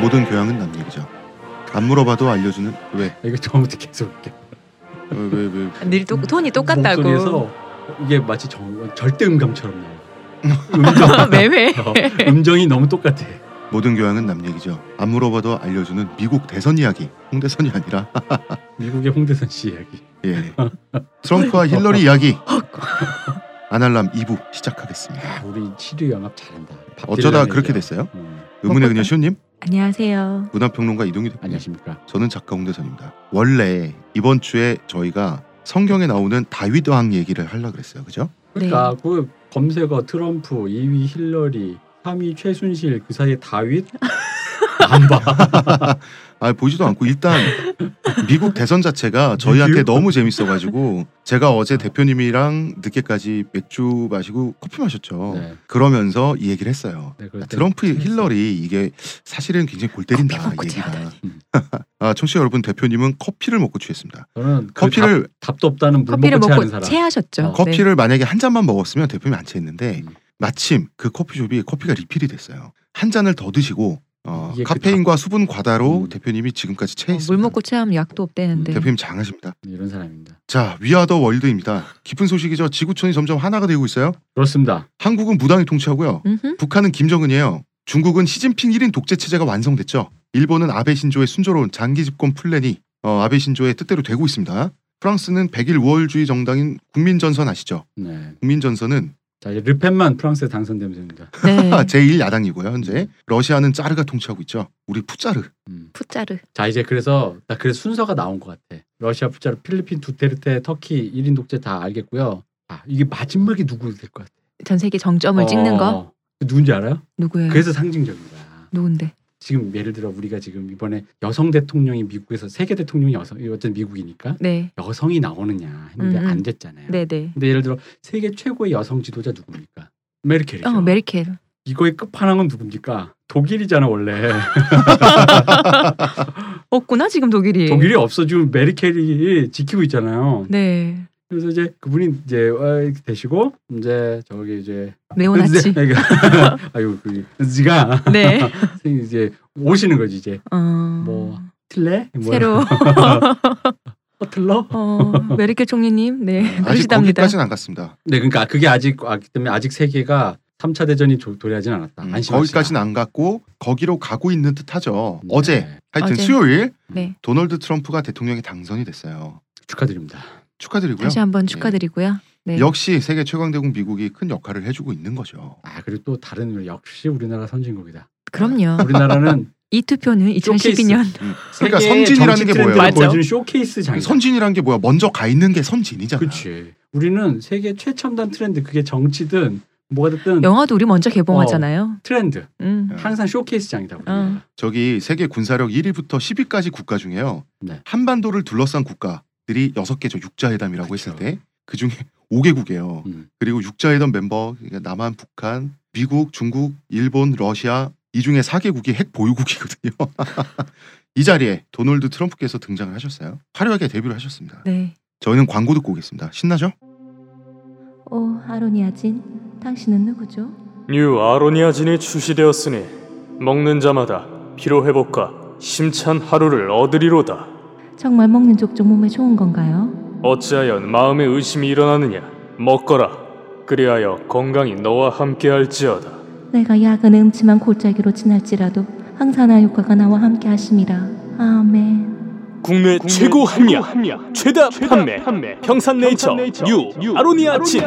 모든 교양은 남 얘기죠. 안 물어봐도 알려주는 왜? 아, 이거 처음부터 계속 어, 왜 왜? 늘 똑, 톤이 똑같다고. 목소리에서 이게 마치 정, 절대 음감처럼 나와. 음정, 매매. 어, 음정이 너무 똑같아. 모든 교양은 남 얘기죠. 안 물어봐도 알려주는 미국 대선 이야기. 홍대선이 아니라 미국의 홍대선 씨 이야기. 예. 트럼프와 힐러리 이야기. 아날람 2부 시작하겠습니다. 아, 우리 치료 영합 잘한다. 밥 어쩌다 그렇게. 됐어요? 어, 의문의 그녀 시호님, 안녕하세요. 문화평론가 이동희 대표. 안녕하십니까. 저는 작가 홍대선입니다. 원래 이번 주에 저희가 성경에 나오는 다윗 왕 얘기를 하려 그랬어요. 그죠? 그러니까 그 검색어 트럼프 2위 힐러리 3위 최순실 그 사이에 다윗 안 봐. 아 보지도 않고 일단 미국 대선 자체가 저희한테? 너무 재밌어가지고 제가 어제 대표님이랑 늦게까지 맥주 마시고 커피 마셨죠. 네. 그러면서 이 얘기를 했어요. 네, 때 트럼프. 힐러리 이게 사실은 굉장히 골 때린다 얘기가. 아 청취자 여러분 대표님은 커피를 먹고 취했습니다. 저는 그 커피를 답, 도 없다는 물 커피를 먹고 먹고 사람. 체하셨죠. 어, 커피를 만약에 한 잔만 먹었으면 대표님이 안 취했는데 음. 마침 그 커피숍이 커피가 리필이 됐어요. 한 잔을 더 드시고 어, 이게 그 카페인과 수분 과다로 음. 대표님이 지금까지 네. 어, 체했습니다. 물 먹고 체하면 약도 없대는데. 대표님 장하십니다. 이런 사람입니다. 자, We are the world입니다. 기쁜 소식이죠. 지구촌이 점점 하나가 되고 있어요. 그렇습니다. 한국은 무당이 통치하고요. 음흠. 북한은 김정은이에요. 중국은 시진핑 1인 독재 체제가 완성됐죠. 일본은 아베 신조의 순조로운 장기 집권 플랜이 어, 아베 신조의 뜻대로 되고 있습니다. 프랑스는 백일 우월주의 정당인 국민전선 아시죠? 네. 국민전선은 자 이제 르펜만 프랑스에 당선되면 됩니다. 네. 제1 야당이고요. 현재 러시아는 짜르가 통치하고 있죠. 우리 푸짜르. 음. 푸짜르. 자 이제 그래서 나 그래서 순서가 나온 것 같아. 러시아 푸자르, 필리핀 두테르테, 터키 1인 독재 다 알겠고요. 아 이게 마지막에 누구 될것 같아? 전 세계 정점을 찍는 거 어, 누군지 알아요? 누구예요? 그래서 상징적인 거야. 누군데? 지금 예를 들어 우리가 지금 이번에 여성 대통령이 미국에서 세계 대통령이 여성 어쨌든 미국이니까 네. 여성이 나오느냐 했는데 음, 음. 안 됐잖아요. 네네. 근데 예를 들어 세계 최고의 여성 지도자 누굽니까? 메르켈이죠. 어 메리켈. 이거의 끝판왕은 누굽니까? 독일이잖아 원래. 없구나 지금 독일이. 독일이 없어 지금 메르켈이 지키고 있잖아요. 네. 그래서 이제 그분이 이제 어, 되시고 이제 저기 이제 네오나치. 아유 그 지가 네. 이제 오시는 거지 이제 어. 뭐 틀레 뭐야? 새로 허틀러 어, 메리켈 총리님 네 아직 그러시답니다. 거기까지는 안 갔습니다. 네 그러니까 그게 아직 아기 때문에 아직 세계가 3차 대전이 조- 도래하진 않았다 음. 거기까지는 안 갔고 거기로 가고 있는 듯하죠. 네. 어제 하여튼 어제. 수요일 네. 도널드 트럼프가 대통령에 당선이 됐어요. 축하드립니다. 축하드리고요. 다시 한번 축하드리고요. 네. 역시 세계 최강 대국 미국이 큰 역할을 해주고 있는 거죠. 아 그리고 또 다른 역시 우리나라 선진국이다. 그럼요. 우리나라는 이 투표는 2012년 음. 그러니까 선진이라는 게 뭐예요? 맞아. 보여주는 쇼케이스 장이다. 선진이라는 게 뭐야? 먼저 가 있는 게 선진이잖아. 그렇지. 우리는 세계 최첨단 트렌드 그게 정치든 뭐가 됐든 영화도 우리 먼저 개봉하잖아요. 트렌드 음. 항상 쇼케이스장이다. 어. 저기 세계 군사력 1위부터 10위까지 국가 중에요. 네. 한반도를 둘러싼 국가 들이 6개죠. 육자회담이라고 그쵸. 했을 때 그 중에 5개국이에요. 음. 그리고 육자회담 멤버 그러니까 남한, 북한, 미국, 중국, 일본, 러시아 이 중에 4개국이 핵 보유국이거든요. 이 자리에 도널드 트럼프께서 등장을 하셨어요. 화려하게 데뷔를 하셨습니다. 네. 저희는 광고 듣고 오겠습니다. 신나죠? 오, 아로니아진, 당신은 누구죠? 뉴 아로니아진이 출시되었으니 먹는 자마다 피로 회복과 힘찬 하루를 얻으리로다. 정말 먹는 족족 몸에 좋은 건가요? 어찌하여 마음에 의심이 일어나느냐? 먹거라. 그리하여 건강이 너와 함께할지어다. 내가 약은 음침한 골짜기로 지날지라도 항산화 효과가 나와 함께 하심이라. 아멘. 국내, 최고 합리화, 최다, 판매, 평산네이처, 뉴, 아로니아진.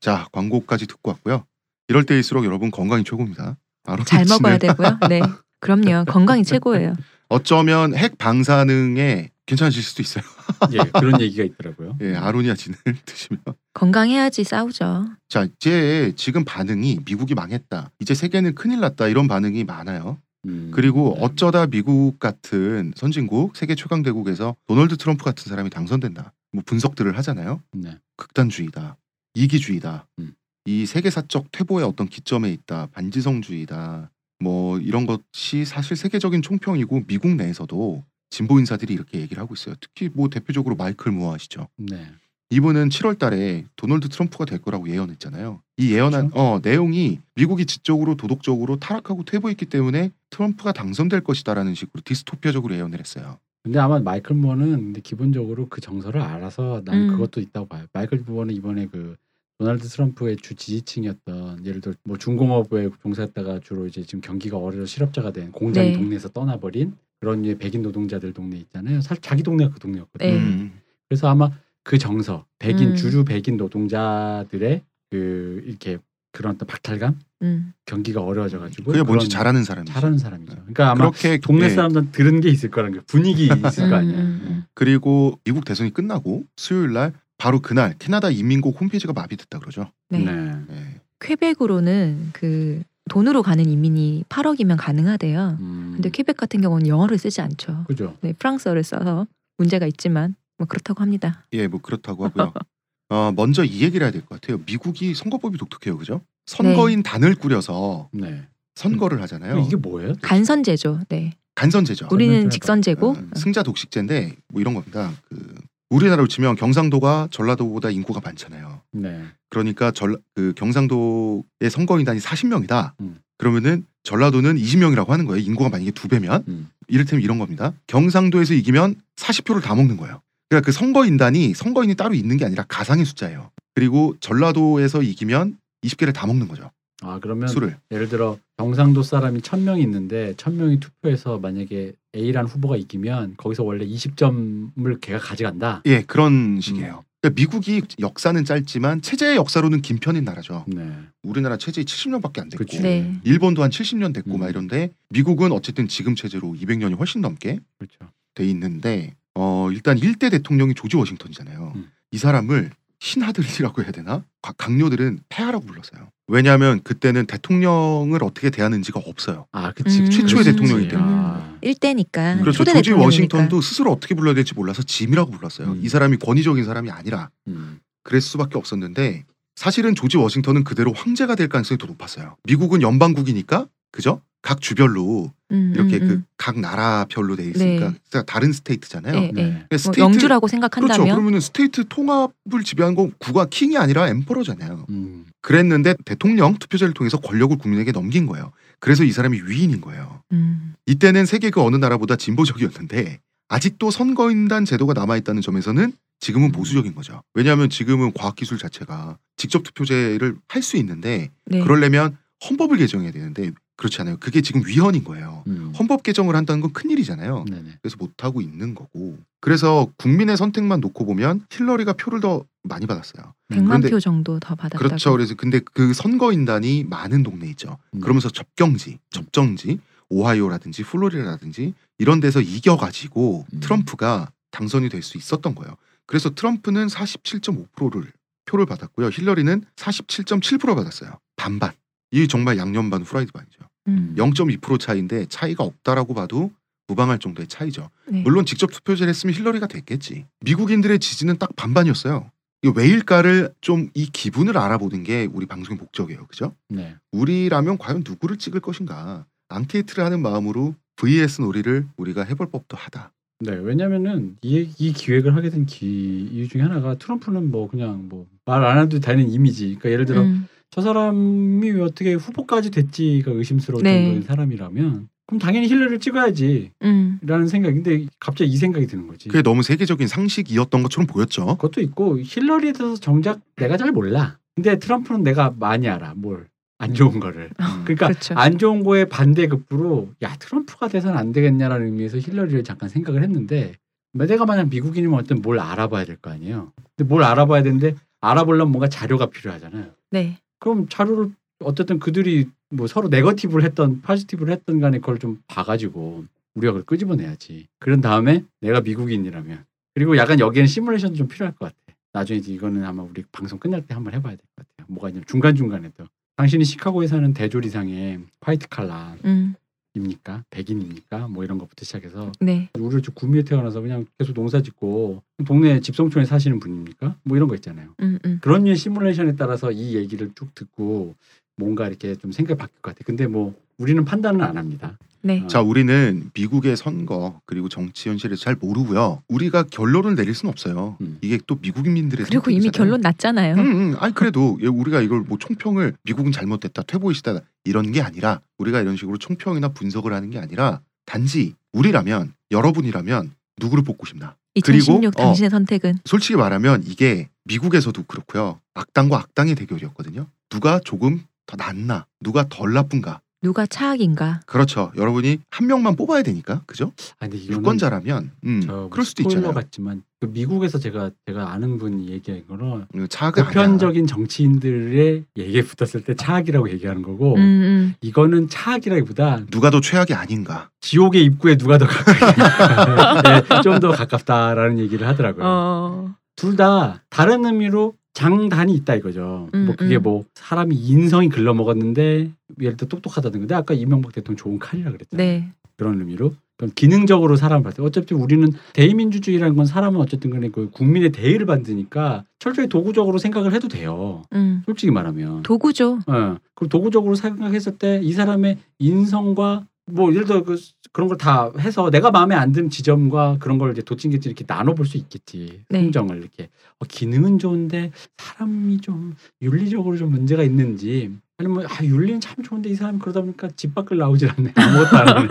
자, 광고까지 듣고 왔고요. 이럴 때일수록 여러분 건강이 최고입니다. 잘 먹어야 되고요. 네. 그럼요. 건강이 최고예요. 어쩌면 핵 방사능에 괜찮아질 수도 있어요. 예, 그런 얘기가 있더라고요. 예, 아로니아 진을 드시면. 건강해야지 싸우죠. 자, 이제 지금 반응이 미국이 망했다. 이제 세계는 큰일 났다. 이런 반응이 많아요. 음. 그리고 네. 어쩌다 미국 같은 선진국, 세계 최강 대국에서 도널드 트럼프 같은 사람이 당선된다. 뭐 분석들을 하잖아요. 네. 극단주의다. 이기주의다. 음. 이 세계사적 퇴보의 어떤 기점에 있다. 반지성주의다. 뭐 이런 것이 사실 세계적인 총평이고 미국 내에서도 진보 인사들이 이렇게 얘기를 하고 있어요. 특히 뭐 대표적으로 마이클 무어 아시죠? 네. 이분은 7월달에 도널드 트럼프가 될 거라고 예언했잖아요. 이 예언한 어, 내용이 미국이 지적으로 도덕적으로 타락하고 퇴보했기 때문에 트럼프가 당선될 것이다라는 식으로 디스토피아적으로 예언을 했어요. 근데 아마 마이클 무어는 근데 기본적으로 그 정서를 알아서 난 음. 그것도 있다고 봐요. 마이클 무어는 이번에 그 도널드 트럼프의 주 지지층이었던 예를 들어 뭐 중공업에 종사했다가 주로 이제 지금 경기가 어려서 실업자가 된 공장이 네. 동네에서 떠나버린 그런 류의 백인 노동자들 동네 있잖아요. 사실 자기 동네가 그 동네였거든요. 네. 음. 그래서 아마 그 정서, 백인 음. 주류 백인 노동자들의 그 이렇게 그런 어떤 박탈감, 음. 경기가 어려워져가지고 그게 뭔지 잘하는 사람이죠. 잘하는 사람이죠. 그러니까 아마 그렇게 동네 예. 사람들은 들은 게 있을 거라는 게 분위기 있을 거 아니야. 음, 음, 그리고 미국 대선이 끝나고 수요일 날 바로 그날 캐나다 이민국 홈페이지가 마비됐다 그러죠. 네. 네. 예. 퀘벡으로는 그 돈으로 가는 이민이 8억이면 가능하대요. 음, 근데 퀘벡 같은 경우는 영어를 쓰지 않죠. 그죠. 네, 프랑스어를 써서 문제가 있지만 뭐 그렇다고 합니다. 예, 뭐 그렇다고 하고요. 어, 먼저 이 얘기를 해야 될 것 같아요. 미국이 선거법이 독특해요, 그죠? 선거인 단을 꾸려서 네. 선거를 하잖아요. 이게 뭐예요? 간선제죠. 네. 간선제죠. 우리는. 직선제고 어, 승자 독식제인데 뭐 이런 겁니다. 그 우리나라로 치면 경상도가 전라도보다 인구가 많잖아요. 네. 그러니까 전, 그 경상도의 선거인단이 40명이다. 음. 그러면은 전라도는 20명이라고 하는 거예요. 인구가 만약에 두 배면 음. 이를테면 이런 겁니다. 경상도에서 이기면 40표를 다 먹는 거예요. 그러니까 그 선거인단이 선거인이 따로 있는 게 아니라 가상의 숫자예요. 그리고 전라도에서 이기면 20개를 다 먹는 거죠. 아 그러면 술을. 예를 들어 경상도 사람이 천 명이 있는데 천 명이 투표해서 만약에 A라는 후보가 이기면 거기서 원래 20점을 걔가 가져간다. 예, 음. 그런 식이에요. 그러니까 미국이 역사는 짧지만 체제의 역사로는 긴 편인 나라죠. 네. 우리나라 체제이 70년밖에 안 됐고. 네. 일본도 한 70년 됐고 음. 막 이런데 미국은 어쨌든 지금 체제로 200년이 훨씬 넘게 그렇죠. 돼 있는데 어 일단 일대 대통령이 조지 워싱턴이잖아요. 음. 이 사람을 신하들이라고 해야 되나? 가- 강요들은 폐하라고 불렀어요. 왜냐하면 그때는 대통령을 어떻게 대하는지가 없어요. 아 그치. 음. 최초의 그치. 대통령이기 때문에. 아. 일대니까 그렇죠. 초대 조지. 워싱턴도 스스로 어떻게 불러야 될지 몰라서 짐이라고 불렀어요. 음. 이 사람이 권위적인 사람이 아니라 음. 그랬을 수밖에 없었는데 사실은 조지 워싱턴은 그대로 황제가 될 가능성이 더 높았어요. 미국은 연방국이니까 그죠? 각 주별로 음, 이렇게 음, 그 음. 각 나라별로 돼 있으니까 네. 다른 state잖아요. 네, 네. 네. 그러니까 뭐 state 영주라고 그렇죠. 생각한다면 그러면은 state 통합을 지배한 건 국가 king이 아니라 emperor잖아요. 음. 그랬는데 대통령 투표제를 통해서 권력을 국민에게 넘긴 거예요. 그래서 이 사람이 위인인 거예요. 음, 이때는 세계 그 어느 나라보다 진보적이었는데 아직도 선거인단 제도가 남아 있다는 점에서는 지금은 보수적인 거죠. 왜냐하면 지금은 과학기술 자체가 직접 투표제를 할 수 있는데 네. 그러려면 헌법을 개정해야 되는데 그렇지 않아요. 그게 지금 위헌인 거예요. 음. 헌법 개정을 한다는 건 큰일이잖아요. 네네. 그래서 못 하고 있는 거고. 그래서 국민의 선택만 놓고 보면 힐러리가 표를 더 많이 받았어요. 100만 그런데- 표 정도 더 받았다고. 그렇죠. 그래서 근데 그 선거인단이 많은 동네 있죠. 음. 그러면서 접경지, 접정지, 오하이오라든지 플로리다라든지 이런 데서 이겨가지고 음. 트럼프가 당선이 될 수 있었던 거예요. 그래서 트럼프는 47.5%를 표를 받았고요. 힐러리는 47.7% 받았어요. 반반. 이 정말 양념 반 후라이드 반이죠. 음, 0.2% 차이인데 차이가 없다라고 봐도 무방할 정도의 차이죠. 네. 물론 직접 투표제를 했으면 힐러리가 됐겠지. 미국인들의 지지는 딱 반반이었어요. 이 왜일까를 좀 이 기분을 알아보는 게 우리 방송의 목적이에요. 그죠? 네. 우리라면 과연 누구를 찍을 것인가? 앙케이트를 하는 마음으로 VS 놀이를 우리가 해볼 법도 하다. 네, 왜냐면은 이, 이 기획을 하게 된 기, 이유 중에 하나가 트럼프는 뭐 그냥 뭐 말 안 해도 되는 이미지. 그러니까 예를 들어 음, 저 사람이 왜 어떻게 후보까지 됐지가 의심스러울 네. 정도의 사람이라면 그럼 당연히 힐러리를 찍어야지 음, 라는 생각인데 갑자기 이 생각이 드는 거지. 그게 너무 세계적인 상식이었던 것처럼 보였죠. 그것도 있고 힐러리에 대해서 정작 내가 잘 몰라. 근데 트럼프는 내가 많이 알아. 뭘 안 좋은 거를. 그러니까 그렇죠. 안 좋은 거에 반대급부로 야 트럼프가 돼서는 안 되겠냐라는 의미에서 힐러리를 잠깐 생각을 했는데 내가 만약 미국인이면 어떤 뭘 알아봐야 될 거 아니에요. 근데 뭘 알아봐야 되는데 알아보려면 뭔가 자료가 필요하잖아요. 네. 그럼 자료를 어쨌든 그들이 뭐 서로 네거티브를 했던 파지티브를 했던 간에 그걸 좀 봐가지고 우리가 그걸 끄집어내야지. 그런 다음에 내가 미국인이라면 그리고 약간 여기에는 시뮬레이션도 좀 필요할 것 같아. 나중에 이거는 아마 우리 방송 끝날 때 한번 해봐야 될 것 같아요. 뭐가 있냐면 중간 중간에 또 당신이 시카고에 사는 대졸 이상의 화이트 칼라 음, 입니까? 백인입니까? 뭐 이런 것부터 시작해서 네. 우리를 좀 구미에 태어나서 그냥 계속 농사 짓고 동네 집성촌에 사시는 분입니까? 뭐 이런 거 있잖아요. 음, 음. 그런 류의 시뮬레이션에 따라서 이 얘기를 쭉 듣고 뭔가 이렇게 좀 생각이 바뀔 것 같아. 근데 뭐 우리는 판단은 안 합니다. 네. 어. 자, 우리는 미국의 선거 그리고 정치 현실을 잘 모르고요. 우리가 결론을 내릴 수는 없어요. 음. 이게 또 미국인민들의 그리고 이미 선택이잖아요. 결론 났잖아요. 음, 음. 아니 그래도 얘 우리가 이걸 뭐 총평을 미국은 잘못됐다, 퇴보이시다 이런 게 아니라 우리가 이런 식으로 총평이나 분석을 하는 게 아니라 단지 우리라면 여러분이라면 누구를 뽑고 싶나? 2016 그리고, 어. 당신의 선택은 솔직히 말하면 이게 미국에서도 그렇고요. 악당과 악당의 대결이었거든요. 누가 조금 더 낫나, 누가 덜 나쁜가. 누가 차악인가? 그렇죠. 여러분이 한 명만 뽑아야 되니까, 그죠? 아, 근데 이거는 유권자라면, 음, 저 그럴 수도 스포일러 있잖아요. 같지만 그 미국에서 제가 제가 아는 분이 얘기한 거는 음, 차가 아니야. 보편적인 정치인들의 얘기에 붙었을 때 차악이라고 얘기하는 거고 음, 음. 이거는 차악이라기보다 누가 더 최악이 아닌가. 지옥의 입구에 누가 더 가깝다, 좀더 가깝다라는 얘기를 하더라고요. 어. 둘다 다른 의미로 장단이 있다 이거죠. 음, 뭐 그게 음. 뭐 사람이 인성이 글러먹었는데 예를 들어 똑똑하다는 건데 아까 이명박 대통령 좋은 칼이라 그랬잖아요. 네. 그런 의미로 그럼 기능적으로 사람을 봤을 때 어차피 우리는 대의민주주의라는 건 사람은 어쨌든 간에 그 국민의 대의를 받으니까 철저히 도구적으로 생각을 해도 돼요. 음. 솔직히 말하면. 도구죠. 어, 그럼 도구적으로 생각했을 때 이 사람의 인성과 뭐 예를 들어 그 그런 걸 다 해서 내가 마음에 안 드는 지점과 그런 걸 이제 도찐개찐 이렇게 나눠볼 수 있겠지. 네. 흥정을 이렇게 어, 기능은 좋은데 사람이 좀 윤리적으로 좀 문제가 있는지 아니면 아 윤리는 참 좋은데 이 사람이 그러다 보니까 집 밖을 나오질 않네 아무것도 안 하네.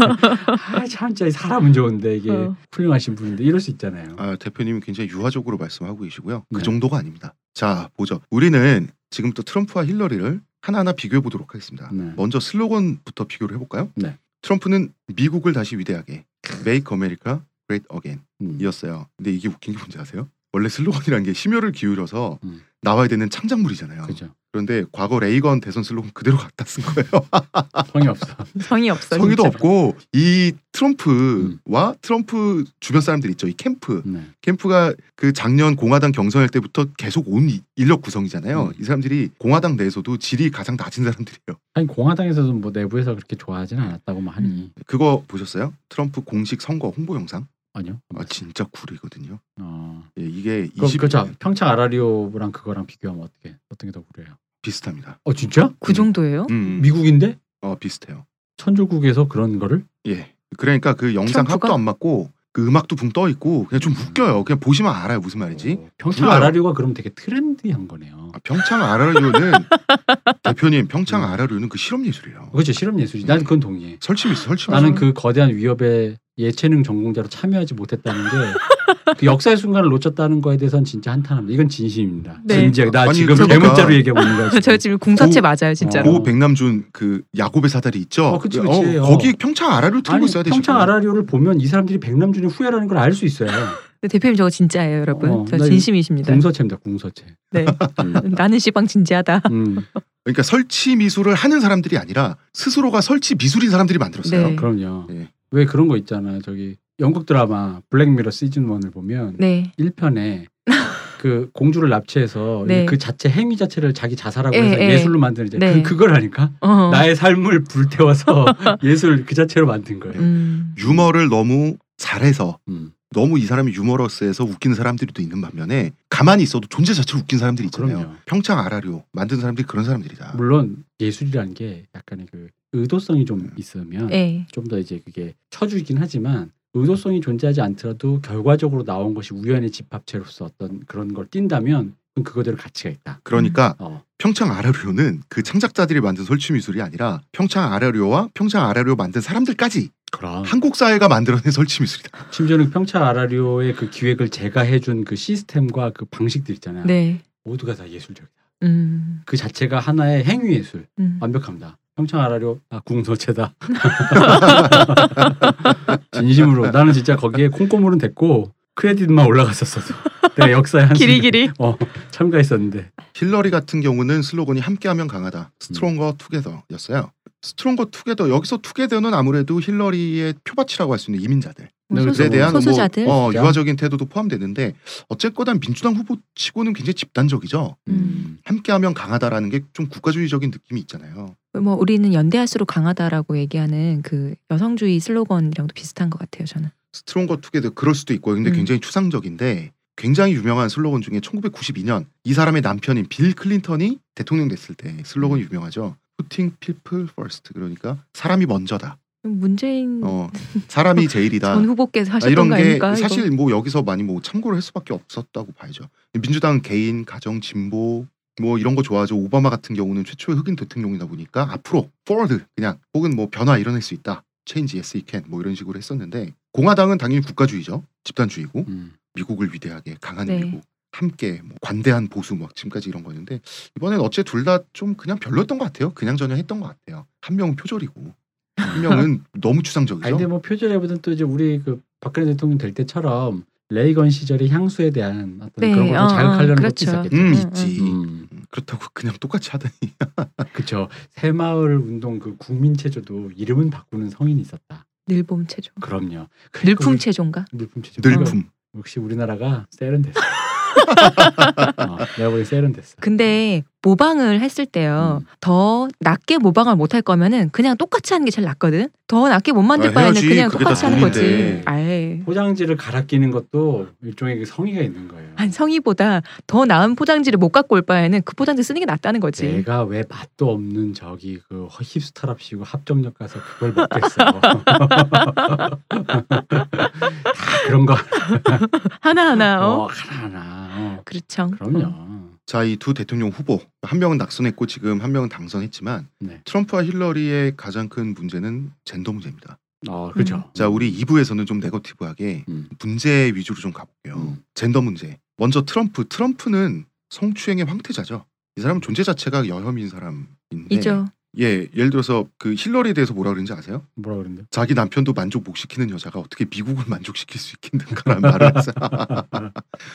아참 진짜 이 사람은 좋은데 이게 어. 훌륭하신 분인데 이럴 수 있잖아요. 아, 대표님이 굉장히 유화적으로 말씀하고 계시고요. 그 네. 정도가 아닙니다. 자, 보죠. 우리는 지금부터 트럼프와 힐러리를 하나하나 비교해 보도록 하겠습니다. 네. 먼저 슬로건부터 비교를 해볼까요? 네. 트럼프는 미국을 다시 위대하게 Make America Great Again 음. 이었어요. 근데 이게 웃긴 게 뭔지 아세요? 원래 슬로건이라는 게 심혈을 기울여서 음. 나와야 되는 창작물이잖아요. 그죠. 그런데 과거 레이건 대선 슬로건 그대로 갖다 쓴 거예요. 성의 없어. 성의 없어. 성의도 진짜. 없고 이 트럼프와 트럼프 주변 사람들 있죠. 이 캠프 네. 캠프가 그 작년 공화당 경선할 때부터 계속 온 이- 인력 구성이잖아요. 음. 이 사람들이 공화당 내에서도 질이 가장 낮은 사람들이에요. 아니 공화당에서도 뭐 내부에서 그렇게 좋아하지는 않았다고 뭐 하니 그거 보셨어요? 트럼프 공식 선거 홍보 영상? 아니요. 아 진짜 쿨이거든요. 어. 예, 이게 그, 20 그죠. 평창 아라리오랑 그거랑 비교하면 어떻게 어떤 게더 그래요? 비슷합니다. 어 진짜? 그 정도예요? 음, 미국인데 어 비슷해요. 천조국에서 그런 거를 예. 그러니까 그 영상 트럼프가? 합도 안 맞고 그 음악도 붕 떠 있고 그냥 좀 웃겨요. 그냥 보시면 알아요 무슨 말인지. 어, 평창 몰라요. 아라리오가 그럼 되게 트렌디한 거네요. 아, 평창 아라리오는 대표님 평창 음. 아라리오는 그 실험 예술이에요. 그렇죠. 실험 예술이. 난 그건 동의해. 설치 미술 설치 나는. 그 거대한 위협에 예체능 전공자로 참여하지 못했다는 게 그 역사의 순간을 놓쳤다는 거에 대해서는 진짜 한탄합니다. 이건 진심입니다. 네. 진지하게 나 아니, 지금 대문자로 얘기하고 있는 거야. 저 지금 고- 맞아요, 진짜로. 고 백남준 그 야곱의 사다리 있죠. 어, 그치, 그치. 어. 거기 평창 아라리오 틀고 아니 있어야 돼. 평창. 아라리오를 보면 이 사람들이 백남준의 후예라는 걸 알 수 있어요. 근데 대표님 저거 진짜예요, 여러분. 어, 저 진심이십니다. 궁서체입니다. 궁서체. 네. 음. 나는 시방 진지하다. 음, 그러니까 설치 미술을 하는 사람들이 아니라 스스로가 설치 미술인 사람들이 만들었어요. 네. 그럼요. 예. 왜 그런 거 있잖아요. 저기 영국 드라마 블랙미러 시즌 1을 보면 네. 1편에 그 공주를 납치해서 네. 그 자체 행위 자체를 자기 자살하고 예, 해서 예. 예술로 만드는 이제 네. 그 그걸 하니까 어. 나의 삶을 불태워서 예술 그 자체로 만든 거예요. 음. 유머를 너무 잘해서 음, 너무 이 사람이 유머러스해서 웃기는 사람들이 또 있는 반면에 가만히 있어도 존재 자체로 웃긴 사람들이 있잖아요. 그럼요. 평창 아라리오 만든 사람들이 그런 사람들이다. 물론 예술이라는 게 약간의 그 의도성이 좀 있으면 네. 좀더 이제 그게 쳐주긴 하지만 의도성이 존재하지 않더라도 결과적으로 나온 것이 우연의 집합체로서 어떤 그런 걸 띈다면 그거대로 가치가 있다. 그러니까 어, 평창 아라리오는 그 창작자들이 만든 설치 미술이 아니라 평창 아라리오와 평창 아라리오 만든 사람들까지 그럼 한국 사회가 만들어낸 설치 미술이다. 심지어는 평창 아라리오의 그 기획을 제가 해준 그 시스템과 그 방식들 있잖아요. 네. 모두가 다 예술적이다. 음. 그 자체가 하나의 행위 예술. 음. 완벽합니다. 평창 아라리오 아 궁서체다. 진심으로 나는 진짜 거기에 콩고물은 됐고 크레딧만 올라갔었어도 내가 역사에 한 길이 길이. 어 참가했었는데 힐러리 같은 경우는 슬로건이 함께하면 강하다. 음. Stronger Together였어요. Stronger Together 여기서 together는 아무래도 힐러리의 표밭이라고 할 수 있는 이민자들. 네, 그에 그래서 대한 소수자들. 뭐, 어, 진짜? 유화적인 태도도 포함되는데 어쨌거나 민주당 후보치고는 굉장히 집단적이죠. 음. 함께하면 강하다라는 게 좀 국가주의적인 느낌이 있잖아요. 뭐 우리는 연대할수록 강하다라고 얘기하는 그 여성주의 슬로건이랑도 비슷한 것 같아요, 저는. Stronger Together 그럴 수도 있고요. 근데 음. 굉장히 추상적인데 굉장히 유명한 슬로건 중에 1992년 이 사람의 남편인 빌 클린턴이 대통령 됐을 때 슬로건이 유명하죠. Putting people first 그러니까 사람이 먼저다. 문재인 어 사람이 제일이다. 전 후보께서 아, 하셨던 이런 거게 아닙니까? 사실 뭐 여기서 많이 뭐 참고를 할 수밖에 없었다고 봐야죠. 민주당 개인 가정 진보 뭐 이런 거 좋아하죠. 오바마 같은 경우는 최초의 흑인 대통령이다 보니까 앞으로 forward 그냥 혹은 뭐 변화 이뤄낼 수 있다. change yes we can 뭐 이런 식으로 했었는데 공화당은 당연히 국가주의죠. 집단주의고 음. 미국을 위대하게 강한 네. 미국 함께 뭐 관대한 보수 막 지금까지 이런 거였는데 이번엔 어째 둘 다 좀 그냥 별로였던 것 같아요. 그냥 저냥 했던 것 같아요. 한 명은 표절이고 한 명은 너무 추상적이죠. 아니 근데 뭐 표절해보든 또 이제 우리 그 박근혜 대통령 될 때처럼 레이건 시절의 향수에 대한 어떤 네, 그런 걸좀 어, 자극하려는 그렇죠. 것도 있었겠죠. 음 음, 있지. 음. 음, 그렇다고 그냥 똑같이 하다니. 그쵸. 새마을 운동 그 국민체조도 이름은 바꾸는 성인이 있었다. 늘봄 체조. 그럼요. 늘품 체조인가? 늘품체조. 늘품. 역시 우리나라가 세련됐어. 어, 내가 보기엔 세련됐어. 근데 모방을 했을 때요. 음. 더 낮게 모방을 못 할 거면은 그냥 똑같이 하는 게 제일 낫거든. 더 낮게 못 만들 아, 바에는. 그냥 똑같이 다 하는 거지. 아예. 포장지를 갈아 끼는 것도 일종의 그 성의가 있는 거예요. 한 성의보다 더 나은 포장지를 못 갖고 올 바에는 그 포장지 쓰는 게 낫다는 거지. 내가 왜 맛도 없는 저기 그 힙스터랍시고 합정역 가서 그걸 먹겠어. 다 그런 거 하나하나 어. 어, 하나하나. 어, 그렇죠. 그럼요. 자, 이 두 대통령 후보 한 명은 낙선했고 지금 한 명은 당선했지만 네. 트럼프와 힐러리의 가장 큰 문제는 젠더 문제입니다. 어, 그렇죠. 자, 우리 2부에서는 좀 네거티브하게 음. 문제 위주로 좀 가볼게요. 음. 젠더 문제. 먼저 트럼프. 트럼프는 성추행의 황태자죠. 이 사람은 존재 자체가 여혐인 사람인데. 이죠. 예, 예를 들어서 그 힐러리에 대해서 뭐라 그러는지 아세요? 뭐라 그러는데? 자기 남편도 만족 못 시키는 여자가 어떻게 미국을 만족시킬 수 있겠는가라는 말을 했어요.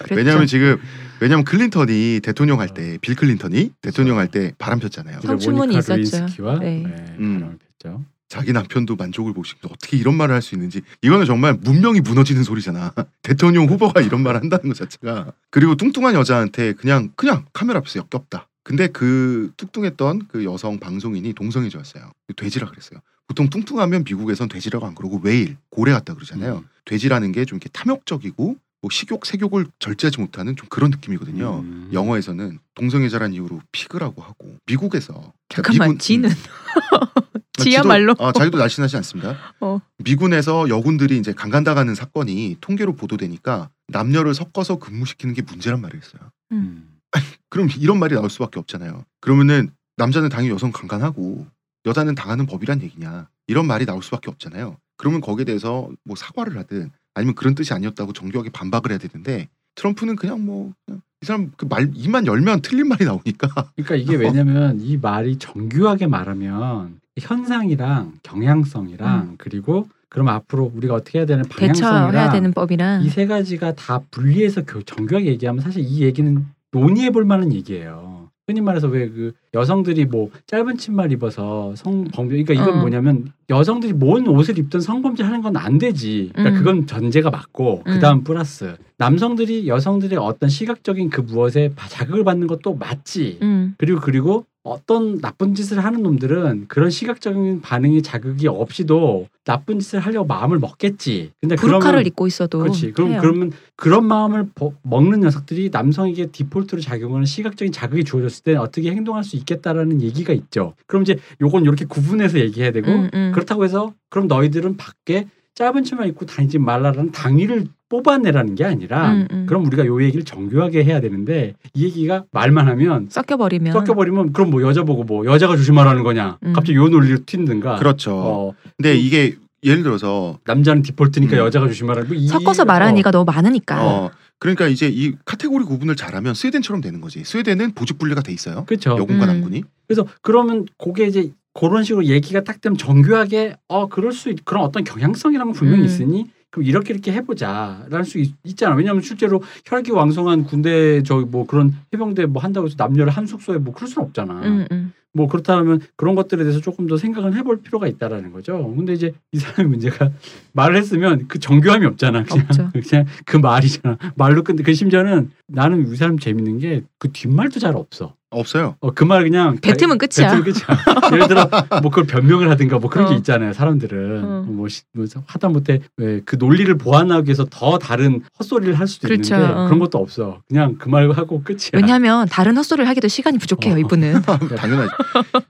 그랬죠. 왜냐하면 지금 왜냐하면 클린턴이 대통령 할 때 빌 클린턴이 대통령 할 때 바람 폈잖아요. 성- 성추문이 있었죠. 네. 네, 음. 바람을 폈죠. 자기 남편도 만족을 못 시키면서 어떻게 이런 말을 할 수 있는지 이거는 정말 문명이 무너지는 소리잖아. 대통령 후보가 이런 말을 한다는 것 자체가 그리고 뚱뚱한 여자한테 그냥 그냥 카메라 앞에서 역겹다. 근데 그 뚱뚱했던 그 여성 방송인이 동성애자였어요. 돼지라 그랬어요. 보통 뚱뚱하면 미국에선 돼지라고 안 그러고 웨일 고래 같다 그러잖아요. 음. 돼지라는 게 좀 이렇게 탐욕적이고 뭐 식욕 색욕을 절제하지 못하는 좀 그런 느낌이거든요. 음. 영어에서는 동성애자란 이유로 피그라고 하고 미국에서 잠깐만 미군- 지는 아, 지야말로. 아, 자기도 날씬하지 않습니다. 어. 미군에서 여군들이 이제 강간당하는 사건이 통계로 보도되니까 남녀를 섞어서 근무시키는 게 문제란 말이었어요. 음. 그럼 이런 말이 나올 수밖에 없잖아요. 그러면은 남자는 당연히 여성 강간하고 여자는 당하는 법이란 얘기냐 이런 말이 나올 수밖에 없잖아요. 그러면 거기에 대해서 뭐 사과를 하든 아니면 그런 뜻이 아니었다고 정교하게 반박을 해야 되는데 트럼프는 그냥 뭐 그냥 이 사람 그 말 입만 열면 틀린 말이 나오니까 그러니까 이게 왜냐면 이 말이 정교하게 말하면 현상이랑 경향성이랑 그리고 그럼 앞으로 우리가 어떻게 해야 되는 대처해야 방향성이랑 되는 법이랑 이 세 가지가 다 분리해서 교- 정교하게 얘기하면 사실 이 얘기는 논의해 볼 만한 얘기예요. 흔히 말해서 왜 그 여성들이 뭐 짧은 치마를 입어서 성범죄 그러니까 이건 어. 뭐냐면 여성들이 뭔 옷을 입든 성범죄 하는 건 안 되지. 그러니까 음. 그건 전제가 맞고 음. 그다음 플러스 남성들이 여성들의 어떤 시각적인 그 무엇에 바- 자극을 받는 것도 맞지. 음. 그리고 그리고 어떤 나쁜 짓을 하는 놈들은 그런 시각적인 반응이 자극이 없이도 나쁜 짓을 하려고 마음을 먹겠지. 근데 부르카를 입고 있어도 그렇지. 그럼 해요. 그러면 그런 마음을 버- 먹는 녀석들이 남성에게 디폴트로 작용하는 시각적인 자극이 주어졌을 때 어떻게 행동할 수 있겠다라는 얘기가 있죠. 그럼 이제 요건 이렇게 구분해서 얘기해야 되고 음, 음. 그렇다고 해서 그럼 너희들은 밖에 짧은 치마 입고 다니지 말라라는 당위를 뽑아내라는 게 아니라 음, 음. 그럼 우리가 요 얘기를 정교하게 해야 되는데 이 얘기가 말만 하면 섞여버리면 섞여버리면 그럼 뭐 여자 보고 뭐 여자가 조심하라는 거냐 음. 갑자기 요 논리로 튄든가 그렇죠. 어, 근데 이게 예를 들어서 남자는 디폴트니까 음. 여자가 조심하라는 거 이- 섞어서 말하는 이가 너무 많으니까 어 그러니까 이제 이 카테고리 구분을 잘하면 스웨덴처럼 되는 거지. 스웨덴은 보직 분리가 돼 있어요. 그렇죠. 여군과 음. 남군이. 그래서 그러면 그게 이제 그런 식으로 얘기가 딱 되면 정교하게 어 그럴 수 있, 그런 어떤 경향성이라는 건 분명히 음. 있으니 그럼 이렇게 이렇게 해보자라는 수 있, 있잖아. 왜냐하면 실제로 혈기 왕성한 군대 저뭐 그런 해병대 뭐 한다고 해서 남녀를 한 숙소에 뭐 그럴 수는 없잖아. 음, 음. 뭐 그렇다면 그런 것들에 대해서 조금 더 생각을 해볼 필요가 있다라는 거죠. 근데 이제 이 사람의 문제가 말을 했으면 그 정교함이 없잖아. 그냥, 없죠. 그냥 그 말이잖아. 말로 끝내. 그 심지어는 나는 이 사람 재밌는 게 그 뒷말도 잘 없어. 없어요. 어, 그 말 그냥 뱉으면 끝이야. 뱉으면 끝이야. 예를 들어 뭐 그걸 변명을 하든가 뭐 그런 어. 게 있잖아요. 사람들은 어. 뭐, 시- 뭐 하다못해 왜그 논리를 보완하기 위해서 더 다른 헛소리를 할 수도 그렇죠. 있는데 어. 그런 것도 없어. 그냥 그 말 하고 끝이야. 왜냐하면 다른 헛소리를 하기도 시간이 부족해요 어. 이분은. 당연하지.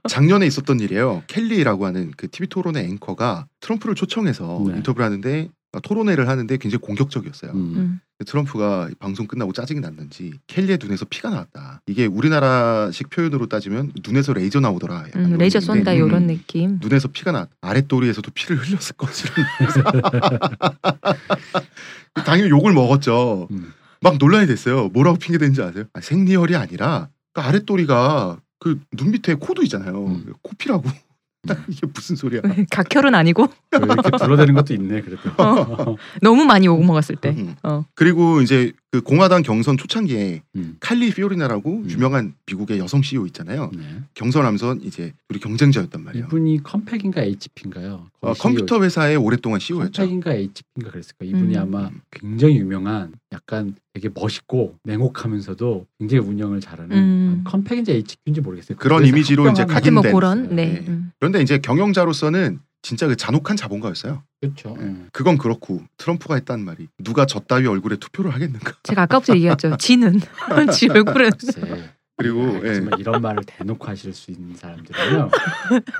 작년에 있었던 일이에요. 켈리라고 하는 그 TV 토론의 앵커가 트럼프를 초청해서 네. 인터뷰를 하는데 아, 토론회를 하는데 굉장히 공격적이었어요. 음. 음. 트럼프가 방송 끝나고 짜증이 났는지 켈리의 눈에서 피가 나왔다. 이게 우리나라식 표현으로 따지면 눈에서 레이저 나오더라. 음, 레이저 쏜다 음, 이런 느낌. 눈에서 피가 나. 아랫도리에서도 피를 흘렸을 것이라는. 당연히 욕을 먹었죠. 음. 막 논란이 됐어요. 뭐라고 핑계대는지 아세요? 아, 생리혈이 아니라 그 아랫도리가 그 눈 밑에 코도 있잖아요. 음. 코피라고. 이게 무슨 소리야? 각혈은 아니고 이렇게 둘러대는 것도 있네. 그래도. 어. 너무 많이 욕 먹었을 때. 음. 어. 그리고 이제 그 공화당 경선 초창기에 음. 칼리 피오리나라고 음. 유명한 미국의 여성 CEO 있잖아요. 네. 경선하면서 이제 둘이 경쟁자였단 말이에요. 이분이 컴팩인가 HP인가요? 어, 컴퓨터 회사에 오랫동안 CEO였죠. 컴팩인가 HP인가 그랬을 거예요. 이분이 음. 아마 굉장히 유명한 약간 되게 멋있고 냉혹하면서도 굉장히 운영을 잘하는 음. 컴팩인지 HP인지 모르겠어요. 그런 이미지로 이제 하여튼 뭐 각인된. 그런 네. 네. 음. 그런데 이제 경영자로서는 진짜 그 잔혹한 자본가였어요. 그렇죠. 음. 그건 그렇고 트럼프가 했다는 말이 누가 저 따위 얼굴에 투표를 하겠는가. 제가 아까부터 얘기했죠. 지는 지 글쎄. 그리고 아, 예. 정말 이런 말을 대놓고 하실 수 있는 사람들은요.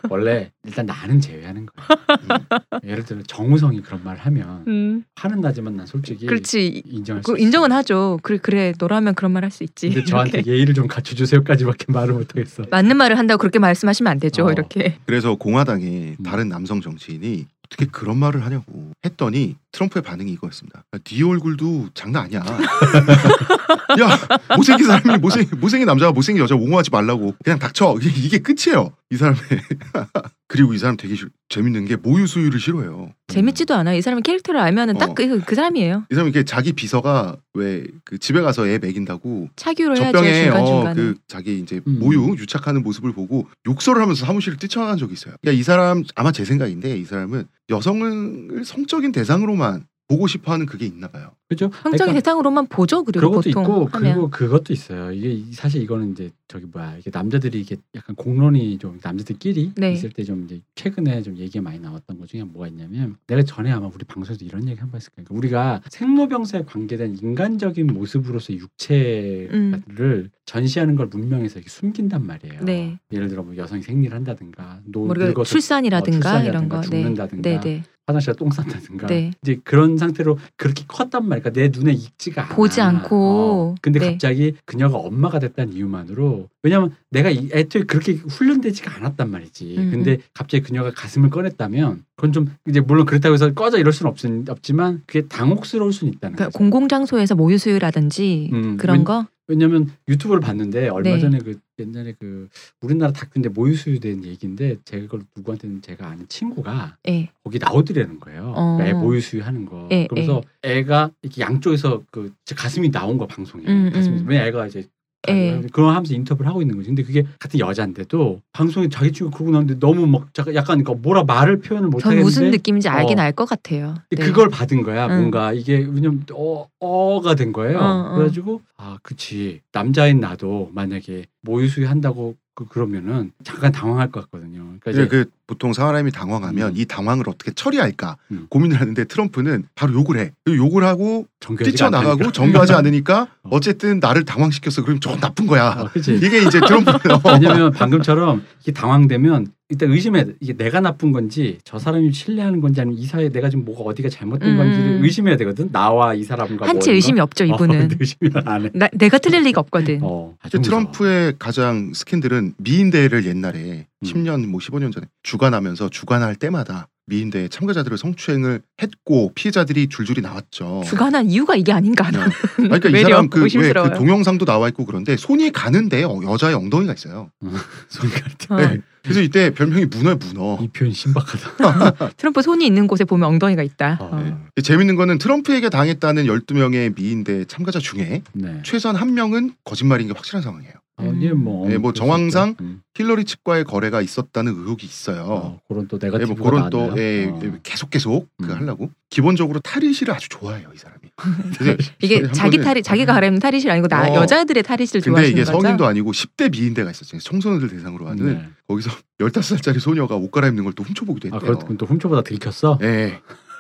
원래 일단 나는 제외하는 거예요. 예를 들어 정우성이 그런 말을 하면 음. 화는 나지만 난 솔직히 그렇지. 인정할 수그 있어요. 인정은 하죠. 그래 그래 너라면 그런 말 할 수 있지. 근데 저한테 이렇게. 예의를 좀 갖춰주세요까지밖에 말을 못하겠어. 맞는 말을 한다고 그렇게 말씀하시면 안 되죠. 어. 이렇게. 그래서 공화당의 음. 다른 남성 정치인이 어떻게 그런 말을 하냐고 했더니 트럼프의 반응이 이거였습니다. 야, 네 얼굴도 장난 아니야. 야 못생긴 사람이 못생 못생긴 남자가 못생긴 여자 옹호하지 말라고 그냥 닥쳐. 이게, 이게 끝이에요. 이 사람의 그리고 이 사람 되게 싫- 재밌는 게 모유 수유를 싫어해요. 재밌지도 않아. 이 사람의 캐릭터를 알면은 어. 딱그그 사람이에요. 이 사람이 이렇게 자기 비서가 왜 그 집에 가서 애 먹인다고 차규로 해야죠 젖병에 중간 어, 중간에. 그 자기 이제 음. 모유 유착하는 모습을 보고 욕설을 하면서 사무실을 뛰쳐나간 적이 있어요. 그러니까 이 사람 아마 제 생각인데 이 사람은 여성을 성적인 대상으로만 보고 싶어하는 그게 있나 봐요. 그죠? 성적인 대상으로만 보죠. 그리고 그런 것도 보통 있고 하면. 그리고 그것도 있어요. 이게 이- 사실 이거는 이제 저기 뭐야 이게 남자들이 이게 약간 공론이 좀 남자들끼리 네. 있을 때 좀 이제 최근에 좀 얘기가 많이 나왔던 것 중에 뭐가 있냐면 내가 전에 아마 우리 방송에서 이런 얘기 한 번 했을 거예요. 그러니까 우리가 생로병사에 관계된 인간적인 모습으로서 육체를 음. 전시하는 걸 문명에서 이렇게 숨긴단 말이에요. 네. 예를 들어 뭐 여성이 생리를 한다든가 노, 뭐 늙어서 출산이라든가 어, 이런 거. 출산이라든가 네. 죽는다든가 네, 네. 화장실에 똥 싼다든가 네. 이제 그런 상태로 그렇게 컸단 말이야. 그러니까 내 눈에 익지가 않아. 보지 않고. 어. 근데 네. 갑자기 그녀가 엄마가 됐다는 이유만으로 왜냐면 내가 이- 애초에 그렇게 훈련되지가 않았단 말이지. 음, 근데 갑자기 그녀가 가슴을 꺼냈다면 그건 좀 이제 물론 그렇다고 해서 꺼져 이럴 수는 없, 없지만 그게 당혹스러울 수는 있다는 그러니까 거죠. 공공장소에서 모유 수유라든지 음, 그런 웬- 거. 왜냐면 유튜브를 봤는데 얼마 네. 전에 그 옛날에 그 우리나라 다큐인데 모유 수유 된 얘기인데 제가 그걸 누구한테는 제가 아는 친구가 예. 거기 나오더라는 거예요. 어. 애 모유 수유 하는 거. 예, 그래서 애가 이렇게 양쪽에서 그 가슴이 나온 거 방송에. 음, 가슴이 음. 왜 애가 이제 예. 그런 하면서 인터뷰를 하고 있는 거지. 근데 그게 같은 여자인데도 방송에 자기 친구 그러고 나는데 너무 막 약간 그러니까 뭐라 말을 표현을 못전 하겠는데 무슨 느낌인지 알긴 어. 알것 같아요. 네. 그걸 받은 거야. 응. 뭔가 이게 왜냐면 어 어가 된 거예요. 어, 어. 그래가지고 아 그치 남자인 나도 만약에 모유수유 한다고 그 그러면은 잠깐 당황할 것 같거든요. 그러니까 이제 이제 그 보통 사람이 당황하면 음. 이 당황을 어떻게 처리할까 음. 고민을 하는데 트럼프는 바로 욕을 해. 그리고 욕을 하고 뛰쳐나가고. 정교하지 않으니까 어. 어쨌든 나를 당황시켰어. 그럼 저건 나쁜 거야. 어. 이게 이제 트럼프는 어. 왜냐면 방금처럼 이게 당황되면 일단 의심해 이게 내가 나쁜 건지 저 사람이 신뢰하는 건지 아니면 이 사이에 내가 지금 뭐가 어디가 잘못된 음. 건지를 의심해야 되거든 나와 이 사람과 한치 뭐 의심이 없죠? 어, 이분은. 근데 의심을 안 해. 나, 내가 틀릴 리가 없거든. 어, 무서워. 트럼프의 가장 스캔들은 미인대회를 옛날에 음. 10년 뭐 15년 전에 주관하면서 주관할 때마다 미인대회 참가자들을 성추행을 했고 피해자들이 줄줄이 나왔죠. 주관한 이유가 이게 아닌가. 어. 그러니까 이 사람 그. 그 동영상도 나와 있고 그런데 손이 가는데 어, 여자의 엉덩이가 있어요. 손가락 어. 네. 그래서 이때 별명이 문어의 문어. 이 표현 신박하다. 트럼프 손이 있는 곳에 보면 엉덩이가 있다. 어, 어. 네. 재밌는 거는 트럼프에게 당했다는 12명의 미인대 참가자 중에 네. 최소한 한 명은 거짓말인 게 확실한 상황이에요. 아니 뭐, 예, 뭐 그럴 수 정황상. 음. 힐러리 측과의 거래가 있었다는 의혹이 있어요. 어, 그런 또 예, 네가티브가 뭐 그런 또? 예, 어. 예, 계속 계속 그 음. 하려고 기본적으로 탈의실을 아주 좋아해요 이 사람이. 이게 한 자기 탈이 자기가 가려면 탈의실 아니고 나 어. 여자들의 탈의실 근데 좋아하시는 이게 거죠? 성인도 아니고 10대 미인대가 있었죠. 청소년들 대상으로 하는 네. 거기서 15살짜리 소녀가 옷 갈아입는 걸 또 훔쳐보기도 아, 했대요. 그건 또 훔쳐보다 들켰어. 예.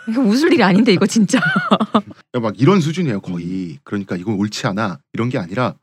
이거 웃을 일이 아닌데 이거 진짜. 막 이런 수준이에요 거의. 그러니까 이건 옳지 않아 이런 게 아니라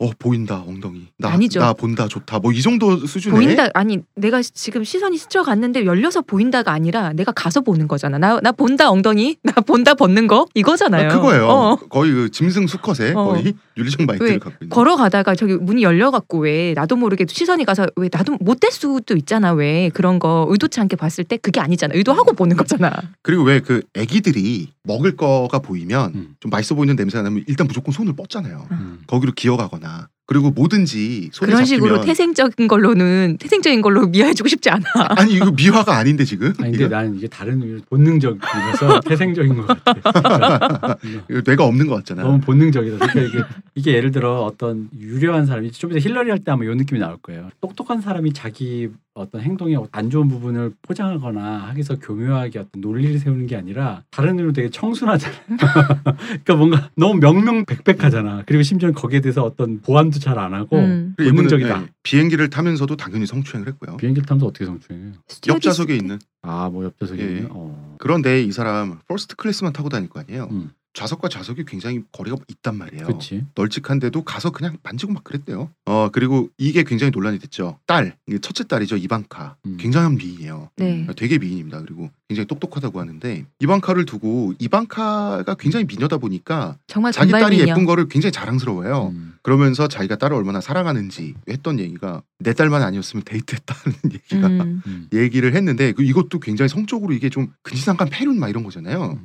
어 보인다 엉덩이. 나, 아니죠. 나 본다 좋다. 뭐 이 정도 수준에 보인다 아니 내가 지금 시선이 스쳐갔는데 열려서 보인다가 아니라 내가 가서 보는 거잖아. 나 나 본다 엉덩이, 나 본다 벗는 거 이거잖아요. 아, 그거예요. 어. 거의 그 짐승 수컷에 어. 거의 윤리적 마인드를 왜 갖고 있는. 걸어가다가 저기 문이 열려갖고 왜 나도 모르게 시선이 가서 왜 나도 못 될 수도 있잖아 왜 그런 거 의도치 않게 봤을 때 그게 아니잖아 의도하고 보는 거잖아 그리고 왜 그 애기들이 먹을 거가 보이면 음. 좀 맛있어 보이는 냄새가 나면 일단 무조건 손을 뻗잖아요. 음. 거기로 기어가거나 uh, 그리고 뭐든지 손에 그런 잡히면 식으로 태생적인 걸로는 태생적인 걸로 미화해주고 싶지 않아 아니 이거 미화가 아닌데 지금 아니 근데? 나는 이게 다른 의미로 본능적이라서 태생적인 것 같아. 이거 뇌가 없는 것 같잖아. 너무 본능적이다. 그러니까 이게, 이게 예를 들어 어떤 유려한 사람이 좀 이따 힐러리 할 때 아마 이 느낌이 나올 거예요. 똑똑한 사람이 자기 어떤 행동에 안 좋은 부분을 포장하거나 하기서 교묘하게 어떤 논리를 세우는 게 아니라 다른 의미로 되게 청순하잖아. 그러니까 뭔가 너무 명명백백하잖아. 그리고 심지어 거기에 대해서 어떤 보완도 잘 안 하고 음. 본능적이다. 예, 비행기를 타면서도 당연히 성추행을 했고요. 비행기를 타면서 어떻게 성추행해요? 옆좌석에 있는. 아, 뭐 옆좌석에 예. 있는. 어. 그런데 이 사람 first class만 타고 다닐 거 아니에요. 음. 좌석과 좌석이 굉장히 거리가 있단 말이에요. 그렇지. 널찍한데도 가서 그냥 만지고 막 그랬대요. 어 그리고 이게 굉장히 논란이 됐죠. 딸, 첫째 딸이죠 이방카. 음. 굉장한 미인이에요. 네 되게 미인입니다. 그리고 굉장히 똑똑하다고 하는데 이방카를 두고 이방카가 굉장히 미녀다 보니까 정말 자기 딸이 금발미녀 예쁜 거를 굉장히 자랑스러워해요. 음. 그러면서 자기가 딸을 얼마나 사랑하는지 했던 얘기가 내 딸만 아니었으면 데이트했다는 얘기가 음. 음. 얘기를 했는데 그 이것도 굉장히 성적으로 이게 좀 근친상간 패륜 막 이런 거잖아요.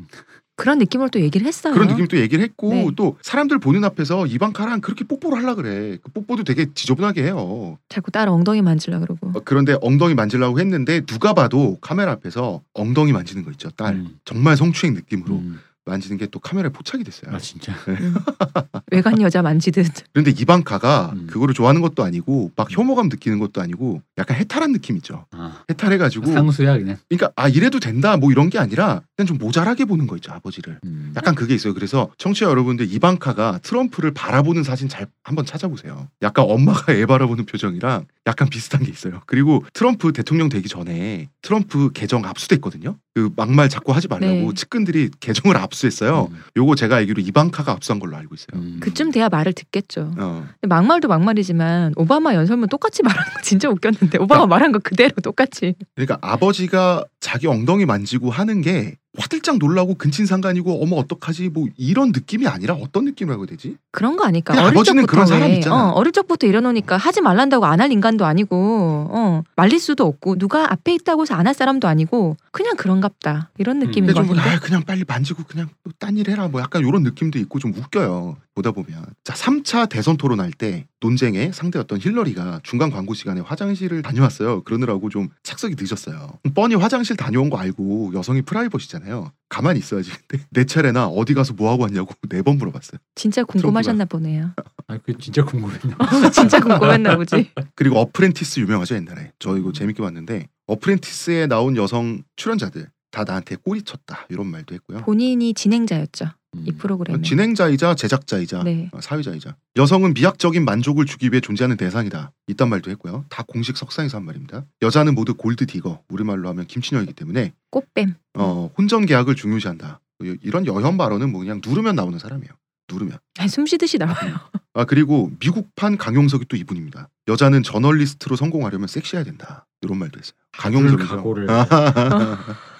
음. 그런 느낌으로 또 얘기를 했어요 그런 느낌 또 얘기를 했고 네. 또 사람들 보는 앞에서 이방카랑 그렇게 뽀뽀를 하려 그래. 그 뽀뽀도 되게 지저분하게 해요. 자꾸 딸 엉덩이 만질라 그러고 어, 그런데 엉덩이 만지려고 했는데 누가 봐도 카메라 앞에서 엉덩이 만지는 거 있죠. 딸 음. 정말 성추행 느낌으로 음. 만지는 게 또 카메라에 포착이 됐어요. 아 진짜. 외간 여자 만지듯 그런데 이방카가 음. 그거를 좋아하는 것도 아니고 막 혐오감 느끼는 것도 아니고 약간 해탈한 느낌 있죠. 아. 해탈해가지고 상수야 그냥. 그러니까 아 이래도 된다 뭐 이런 게 아니라 그냥 좀 모자라게 보는 거 있죠 아버지를. 음. 약간 그게 있어요. 그래서 청취자 여러분들 이방카가 트럼프를 바라보는 사진 잘 한번 찾아보세요. 약간 엄마가 애 바라보는 표정이랑 약간 비슷한 게 있어요. 그리고 트럼프 대통령 되기 전에 트럼프 계정 압수됐거든요. 그 막말 자꾸 하지 말라고 네. 측근들이 계정을 압수했어요. 음. 요거 제가 알기로 이방카가 압수한 걸로 알고 있어요. 음. 그쯤 돼야 말을 듣겠죠 어. 근데 막말도 막말이지만 오바마 연설문 똑같이 말하는 거 진짜 웃겼는데 오바마 말한 거 그대로 똑같이 그러니까 아버지가 자기 엉덩이 만지고 하는 게 화들짝 놀라고 근친 상간이고 어머 어떡하지 뭐 이런 느낌이 아니라 어떤 느낌이라고 되지? 그런 거 아닐까? 어릴 아버지는 적부터 그런 사람 왜, 있잖아. 어, 어릴 적부터 이러놓으니까 하지 말란다고 안 할 인간도 아니고 어, 말릴 수도 없고 누가 앞에 있다고 해서 안 할 사람도 아니고 그냥 그런갑다 이런 음. 느낌인 근데 것좀 같은데 아, 그냥 빨리 만지고 그냥 딴 일 해라 뭐 약간 이런 느낌도 있고 좀 웃겨요 보다 보면 자 3차 대선 토론할 때 논쟁의 상대였던 힐러리가 중간 광고 시간에 화장실을 다녀왔어요. 그러느라고 좀 착석이 늦었어요. 뻔히 화장실 다녀온 거 알고 여성이 프라이버시잖아요. 가만히 있어야지. 근데 내 차례나 어디 가서 뭐 하고 왔냐고 네 번 물어봤어요. 진짜 궁금하셨나 보네요. 아, 그 진짜 궁금했나. 진짜 궁금했나 보지. 그리고 어프렌티스 유명하죠 옛날에. 저 이거 재밌게 봤는데 어프렌티스에 나온 여성 출연자들 다 나한테 꼬리 쳤다 이런 말도 했고요. 본인이 진행자였죠. 음. 이 프로그램에. 진행자이자 제작자이자 네. 어, 사회자이자. 여성은 미학적인 만족을 주기 위해 존재하는 대상이다. 이딴 말도 했고요. 다 공식 석상에서 한 말입니다. 여자는 모두 골드 디거 우리말로 하면 김치녀이기 때문에 꽃뱀. 어, 혼전 계약을 중요시한다. 이- 이런 여혐 발언은 뭐 그냥 누르면 나오는 사람이에요. 누르면. 아니, 숨 쉬듯이 나와요. 아 그리고 미국판 강용석이 또 이분입니다. 여자는 저널리스트로 성공하려면 섹시해야 된다. 이런 말도 했어요. 강용석이죠. 각오를.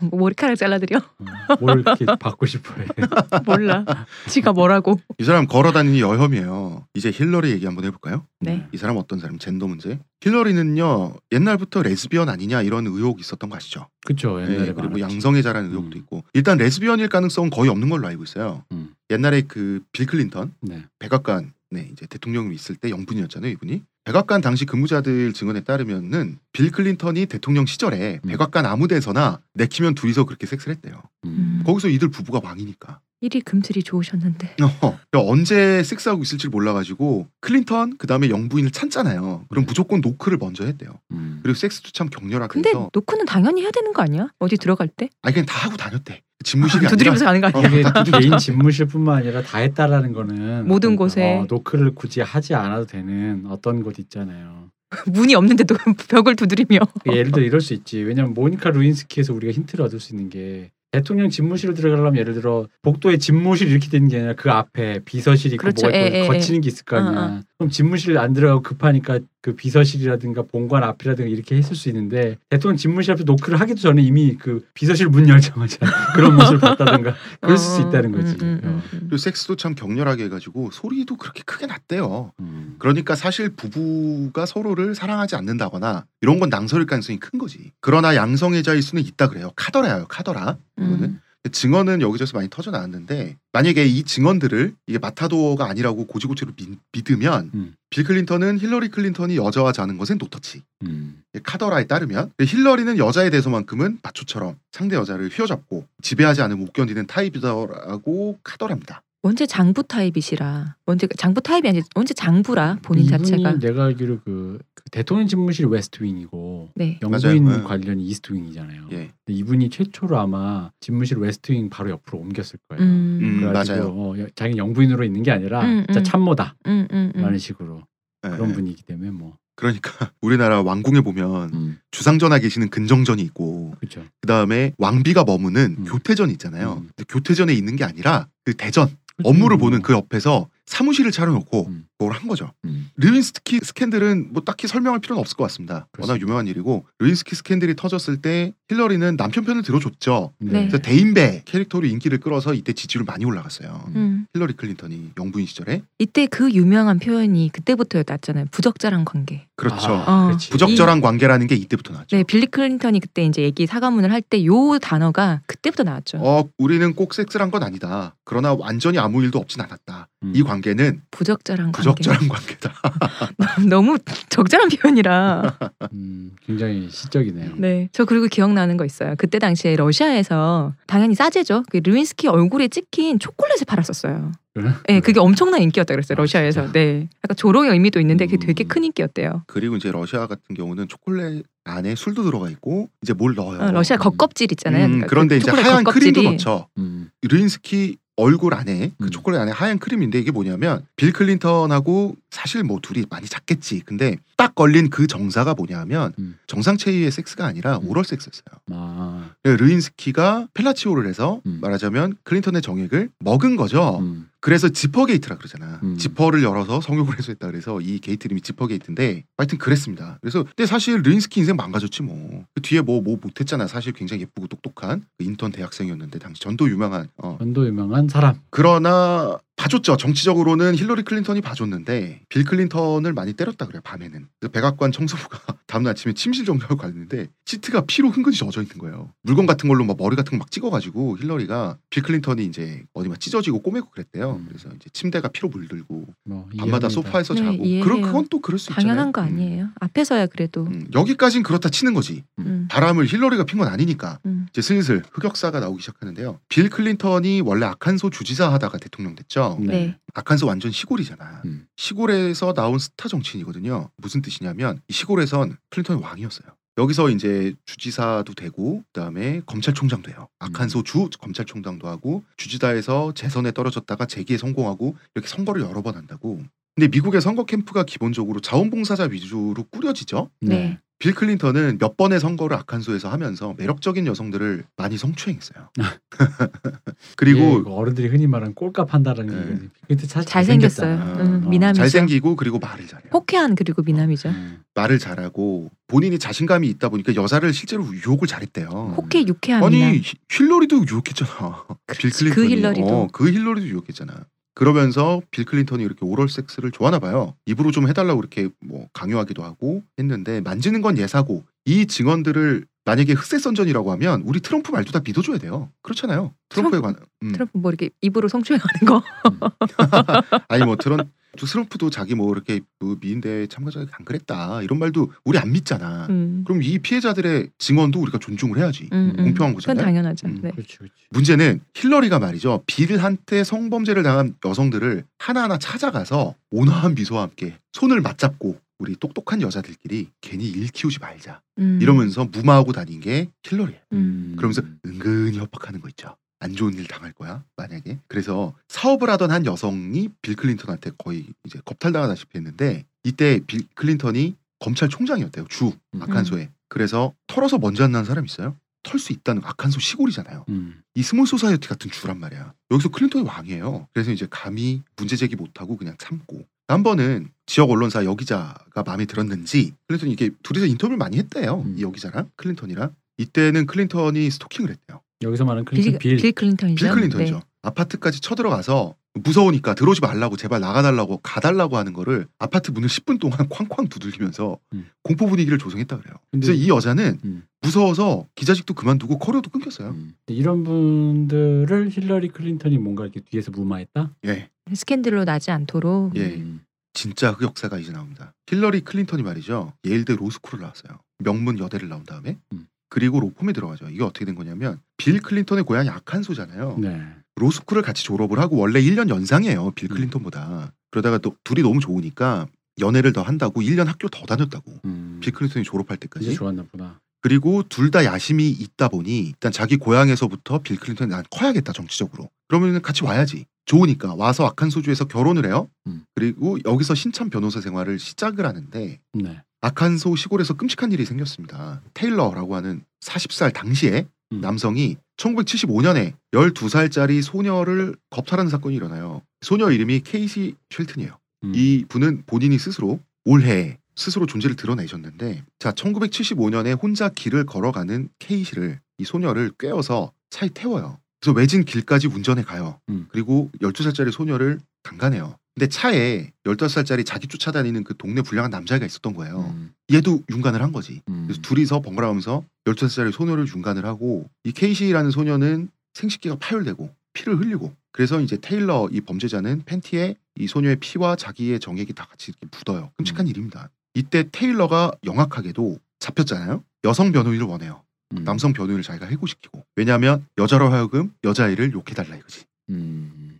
뭐 머리카락 잘라드려 음, 뭘 이렇게 받고 싶어해. 몰라 지가 뭐라고 이 사람 걸어다니는 여혐이에요 이제 힐러리 얘기 한번 해볼까요? 네. 이 사람 어떤 사람 젠더 문제 힐러리는요 옛날부터 레즈비언 아니냐 이런 의혹이 있었던 거 아시죠? 그쵸 옛날에 네, 그리고 많았지. 양성애자라는 의혹도 음. 있고 일단 레즈비언일 가능성은 거의 없는 걸로 알고 있어요. 음. 옛날에 그 빌 클린턴 네. 백악관 네 이제 대통령으로 있을 때 영부인이었잖아요 이분이 백악관 당시 근무자들 증언에 따르면은 빌 클린턴이 대통령 시절에 음. 백악관 아무데서나 내키면 둘이서 그렇게 섹스를 했대요. 음. 거기서 이들 부부가 왕이니까 일이 금슬이 좋으셨는데. 어, 언제 섹스하고 있을지 몰라가지고 클린턴 그 다음에 영부인을 찾잖아요. 그럼 네. 무조건 노크를 먼저 했대요. 음. 그리고 섹스도 참 격렬하게 근데 해서 노크는 당연히 해야 되는 거 아니야? 어디 들어갈 때? 아니 그냥 다 하고 다녔대. 집무실이 두드리면서 아니라 가는 거 아니야? 이게 개인 집무실뿐만 아니라 다 했다라는 거는 모든 어떤, 곳에. 어, 노크를 굳이 하지 않아도 되는 어떤 곳 있잖아요. 문이 없는데도 벽을 두드리며. 예를 들어 이럴 수 있지. 왜냐면 모니카 루인스키에서 우리가 힌트를 얻을 수 있는 게 대통령 집무실로 들어가려면 예를 들어 복도에 집무실 이렇게 되는 게 아니라 그 앞에 비서실 있고 그렇죠. 뭐가 있고 예, 예, 거치는 게 있을 거 아니야. 어, 어. 그럼 집무실 안 들어가고 급하니까 그 비서실이라든가 본관 앞이라든가 이렇게 했을 수 있는데 대통령 집무실 앞에 노크를 하기도 전에 이미 그 비서실 문 열자마자 그런 모습을 봤다든가 그럴 수 어, 있다는 거지. 음, 음, 음, 어. 음. 그리고 섹스도 참 격렬하게 해가지고 소리도 그렇게 크게 났대요. 음. 그러니까 사실 부부가 서로를 사랑하지 않는다거나 이런 건 낭설일 가능성이 큰 거지. 그러나 양성애자일 수는 있다 그래요. 카더라요, 카더라. 이거는 음. 증언은 여기저기서 많이 터져 나왔는데 만약에 이 증언들을 이게 마타도어가 아니라고 곧이곧대로 미- 믿으면 음. 빌 클린턴은 힐러리 클린턴이 여자와 자는 것은 no touch. 음. 카더라에 따르면 힐러리는 여자에 대해서만큼은 마초처럼 상대 여자를 휘어잡고 지배하지 않으면 못 견디는 타입이다라고 카더랍니다. 원체 장부 타입이시라. 원체 장부 타입이 아니라 원체 장부라 본인 이분이 자체가. 내가 알기로 그, 그 대통령 집무실 West Wing이고 네. 영부인 맞아요. 네. 관련이 East Wing이잖아요. 예. 근데 이분이 최초로 아마 집무실 West Wing 바로 옆으로 옮겼을 거예요. 음. 음, 그래가지고 맞아요. 어, 여- 자기 영부인으로 있는 게 아니라 음, 진짜 음. 참모다라는 음. 식으로 예, 그런 예. 분이기 때문에 뭐 그러니까 우리나라 왕궁에 보면 음, 주상전하 계시는 근정전이 있고. 그 다음에 왕비가 머무는 음. 교태전이 있잖아요. 음. 근데 교태전에 있는 게 아니라 그 대전 업무를 뭐. 보는 그 옆에서 사무실을 차려놓고 음. 그걸 한 거죠. 음. 르윈스키 스캔들은 뭐 딱히 설명할 필요는 없을 것 같습니다. 워낙 그렇습니다. 유명한 일이고 르윈스키 스캔들이 터졌을 때 힐러리는 남편 편을 들어줬죠. 네. 그래서 대인배 캐릭터로 인기를 끌어서 이때 지지율 많이 올라갔어요. 음. 힐러리 클린턴이 영부인 시절에 이때 그 유명한 표현이 그때부터 났잖아요. 부적절한 관계. 그렇죠. 아, 어. 부적절한 관계라는 게 이때부터 나왔죠. 네, 빌리 클린턴이 그때 이제 얘기 사과문을 할 때 요 단어가 그때부터 나왔죠. 어, 우리는 꼭 섹스를 한건 아니다. 그러나 완전히 아무 일도 없진 않았다. 음. 이 관계는 부적절한 관계. 부적절한 관계다. 너무 적절한 표현이라. 음, 굉장히 시적이네요. 네. 저 그리고 기억나는 거 있어요. 그때 당시에 러시아에서 당연히 싸제죠. 그 르윈스키 얼굴에 찍힌 초콜릿을 팔았었어요. 그래? 네, 그게 엄청난 인기였다 그랬어요. 아, 러시아에서. 진짜? 네. 약간 조롱의 의미도 있는데 그게 음. 되게 큰 인기였대요. 그리고 이제 러시아 같은 경우는 초콜릿 안에 술도 들어가 있고 이제 뭘 넣어요. 어, 러시아 겉껍질 있잖아요. 음, 그러니까 그런데 그 이제 하얀 겉껍질이 크림도 넣죠. 음, 르윈스키 얼굴 안에 그 음. 초콜릿 안에 하얀 크림인데 이게 뭐냐면 빌 클린턴하고 사실 뭐 둘이 많이 잤겠지. 근데 딱 걸린 그 정사가 뭐냐면 음. 정상 체위의 섹스가 아니라 음. 오럴 섹스였어요. 아, 르윈스키가 펠라치오를 해서 음. 말하자면 클린턴의 정액을 먹은 거죠. 음, 그래서 지퍼 게이트라 그러잖아. 음. 지퍼를 열어서 성욕을 해소했다 그래서 이 게이트 이름이 지퍼 게이트인데 하여튼 그랬습니다. 그래서 근데 사실 르윈스키 인생 망가졌지 뭐. 그 뒤에 뭐뭐 못했잖아. 사실 굉장히 예쁘고 똑똑한 그 인턴 대학생이었는데 당시 전도유망한 어. 전도유망한 사람. 그러나 봐줬죠. 정치적으로는 힐러리 클린턴이 봐줬는데 빌 클린턴을 많이 때렸다 그래요. 밤에는. 그래서 백악관 청소부가 다음 날 아침에 침실 정리하고 갔는데 시트가 피로 흥건히 젖어 있는 거예요. 물건 같은 걸로 막 머리 같은 거 막 찍어가지고 힐러리가 빌 클린턴이 이제 어디 막 찢어지고 꼬매고 그랬대요. 음. 그래서 이제 침대가 피로 물들고 뭐 밤마다 이해합니다. 소파에서 네, 자고 이해해요. 그런 그건 또 그럴 수 있잖아요. 당연한 거 음. 아니에요. 앞에서야 그래도. 음, 여기까진 그렇다 치는 거지. 음. 바람을 힐러리가 핀 건 아니니까 음. 이제 슬슬 흑역사가 나오기 시작하는데요. 빌 클린턴이 원래 아칸소 주지사 하다가 대통령 됐죠. 네. 네. 아칸소 완전 시골이잖아. 음. 시골에서 나온 스타 정치인이거든요. 무슨 뜻이냐면 이 시골에선 클린턴이 왕이었어요. 여기서 이제 주지사도 되고 그다음에 검찰총장도 해요. 아칸소 주 검찰총장도 하고 주지사에서 재선에 떨어졌다가 재기에 성공하고 이렇게 선거를 여러 번 한다고. 근데 미국의 선거 캠프가 기본적으로 자원봉사자 위주로 꾸려지죠. 네. 빌 클린턴은 몇 번의 선거를 아칸소에서 하면서 매력적인 여성들을 많이 성추행했어요. 그리고 예, 이거 어른들이 흔히 말하는 꼴값 한다라는 네. 잘 잘생겼어요. 음, 어. 미남이죠. 잘생기고 그리고 말을 잘해요. 호쾌한 그리고 미남이죠. 음. 말을 잘하고 본인이 자신감이 있다 보니까 여자를 실제로 유혹을 잘했대요. 호쾌 유쾌한. 아니 히- 힐러리도 유혹했잖아. 빌 그렇지, 클린턴이. 그 힐러리도. 어, 그 힐러리도 유혹했잖아. 그러면서 빌 클린턴이 이렇게 오럴 섹스를 좋아하나 봐요. 입으로 좀 해달라고 이렇게 뭐 강요하기도 하고 했는데 만지는 건 예사고 이 증언들을 만약에 흑색 선전이라고 하면 우리 트럼프 말도 다 믿어줘야 돼요. 그렇잖아요. 트럼프에 관한 음. 트럼프 뭐 이렇게 입으로 성추행하는 거. 아니 뭐 트럼 트럼프도 자기 뭐 이렇게 그 미인대 참가자가 안 그랬다 이런 말도 우리 안 믿잖아. 음. 그럼 이 피해자들의 증언도 우리가 존중을 해야지. 음, 음. 공평한 그건 거잖아요. 당연하죠. 음. 네. 그렇지, 그렇지. 문제는 힐러리가 말이죠. 빌한테 성범죄를 당한 여성들을 하나하나 찾아가서 온화한 미소와 함께 손을 맞잡고 우리 똑똑한 여자들끼리 괜히 일 키우지 말자 음. 이러면서 무마하고 다닌 게 힐러리예요. 음. 그러면서 은근히 협박하는 거 있죠. 안 좋은 일 당할 거야 만약에. 그래서 사업을 하던 한 여성이 빌 클린턴한테 거의 이제 겁탈당하다시피 했는데 이때 빌 클린턴이 검찰총장이었대요. 주 음. 아칸소에. 그래서 털어서 먼지 안 나는 사람 있어요? 털 수 있다는 아칸소 시골이잖아요. 음. 이 small society 같은 주란 말이야. 여기서 클린턴이 왕이에요. 그래서 이제 감히 문제 제기 못하고 그냥 참고. 한 번은 지역 언론사 여기자가 마음에 들었는지 클린턴이 이게 둘이서 인터뷰를 많이 했대요. 음. 이 여기자랑 클린턴이랑. 이때는 클린턴이 스토킹을 했대요. 여기서 말하는 빌, 클린턴 빌. 빌 클린턴이죠. 빌 클린턴이죠. 네. 아파트까지 쳐들어가서 무서우니까 들어오지 말라고 제발 나가달라고 가달라고 하는 거를 아파트 문을 10분 동안 쾅쾅 두들기면서 음. 공포 분위기를 조성했다 그래요. 근데- 그래서 이 여자는 음. 무서워서 기자직도 그만두고 커리어도 끊겼어요. 음. 이런 분들을 힐러리 클린턴이 뭔가 이렇게 뒤에서 무마했다. 예, 스캔들로 나지 않도록. 예. 음. 진짜 그 역사가 이제 나옵니다. 힐러리 클린턴이 말이죠. 예일대 로스쿨을 나왔어요. 명문 여대를 나온 다음에 음. 그리고 로펌에 들어가죠. 이게 어떻게 된 거냐면 빌 클린턴의 고향이 아칸소잖아요. 네. 로스쿨을 같이 졸업을 하고 원래 1년 연상이에요. 빌 음. 클린턴보다. 그러다가 또 둘이 너무 좋으니까 연애를 더 한다고 1년 학교 더 다녔다고. 음. 빌 클린턴이 졸업할 때까지. 좋았나 보다. 그리고 둘 다 야심이 있다 보니 일단 자기 고향에서부터 빌 클린턴이 난 커야겠다 정치적으로. 그러면 같이 와야지. 좋으니까 와서 아칸소주에서 결혼을 해요. 음. 그리고 여기서 신참 변호사 생활을 시작을 하는데 네. 아칸소 시골에서 끔찍한 일이 생겼습니다. 테일러라고 하는 40살 당시에 음. 남성이 1975년에 12살짜리 소녀를 겁탈하는 사건이 일어나요. 소녀 이름이 케이시 쉘튼이에요. 음. 이 분은 본인이 스스로 올해 스스로 존재를 드러내셨는데 자 1975년에 혼자 길을 걸어가는 케이시를 이 소녀를 꿰어서 차에 태워요. 그래서 외진 길까지 운전해 가요. 음. 그리고 12살짜리 소녀를 강간해요. 근데 차에 15살짜리 자기 쫓아다니는 그 동네 불량한 남자애가 있었던 거예요. 음. 얘도 윤간을 한 거지. 음. 그래서 둘이서 번갈아가면서 12살짜리 소녀를 윤간을 하고 이 케이시라는 소녀는 생식기가 파열되고 피를 흘리고 그래서 이제 테일러 이 범죄자는 팬티에 이 소녀의 피와 자기의 정액이 다 같이 이렇게 묻어요. 끔찍한 음. 일입니다. 이때 테일러가 영악하게도 잡혔잖아요. 여성 변호인을 원해요. 음. 남성 변호인을 자기가 해고시키고 왜냐하면 여자로 하여금 여자애를 욕해달라 이거지.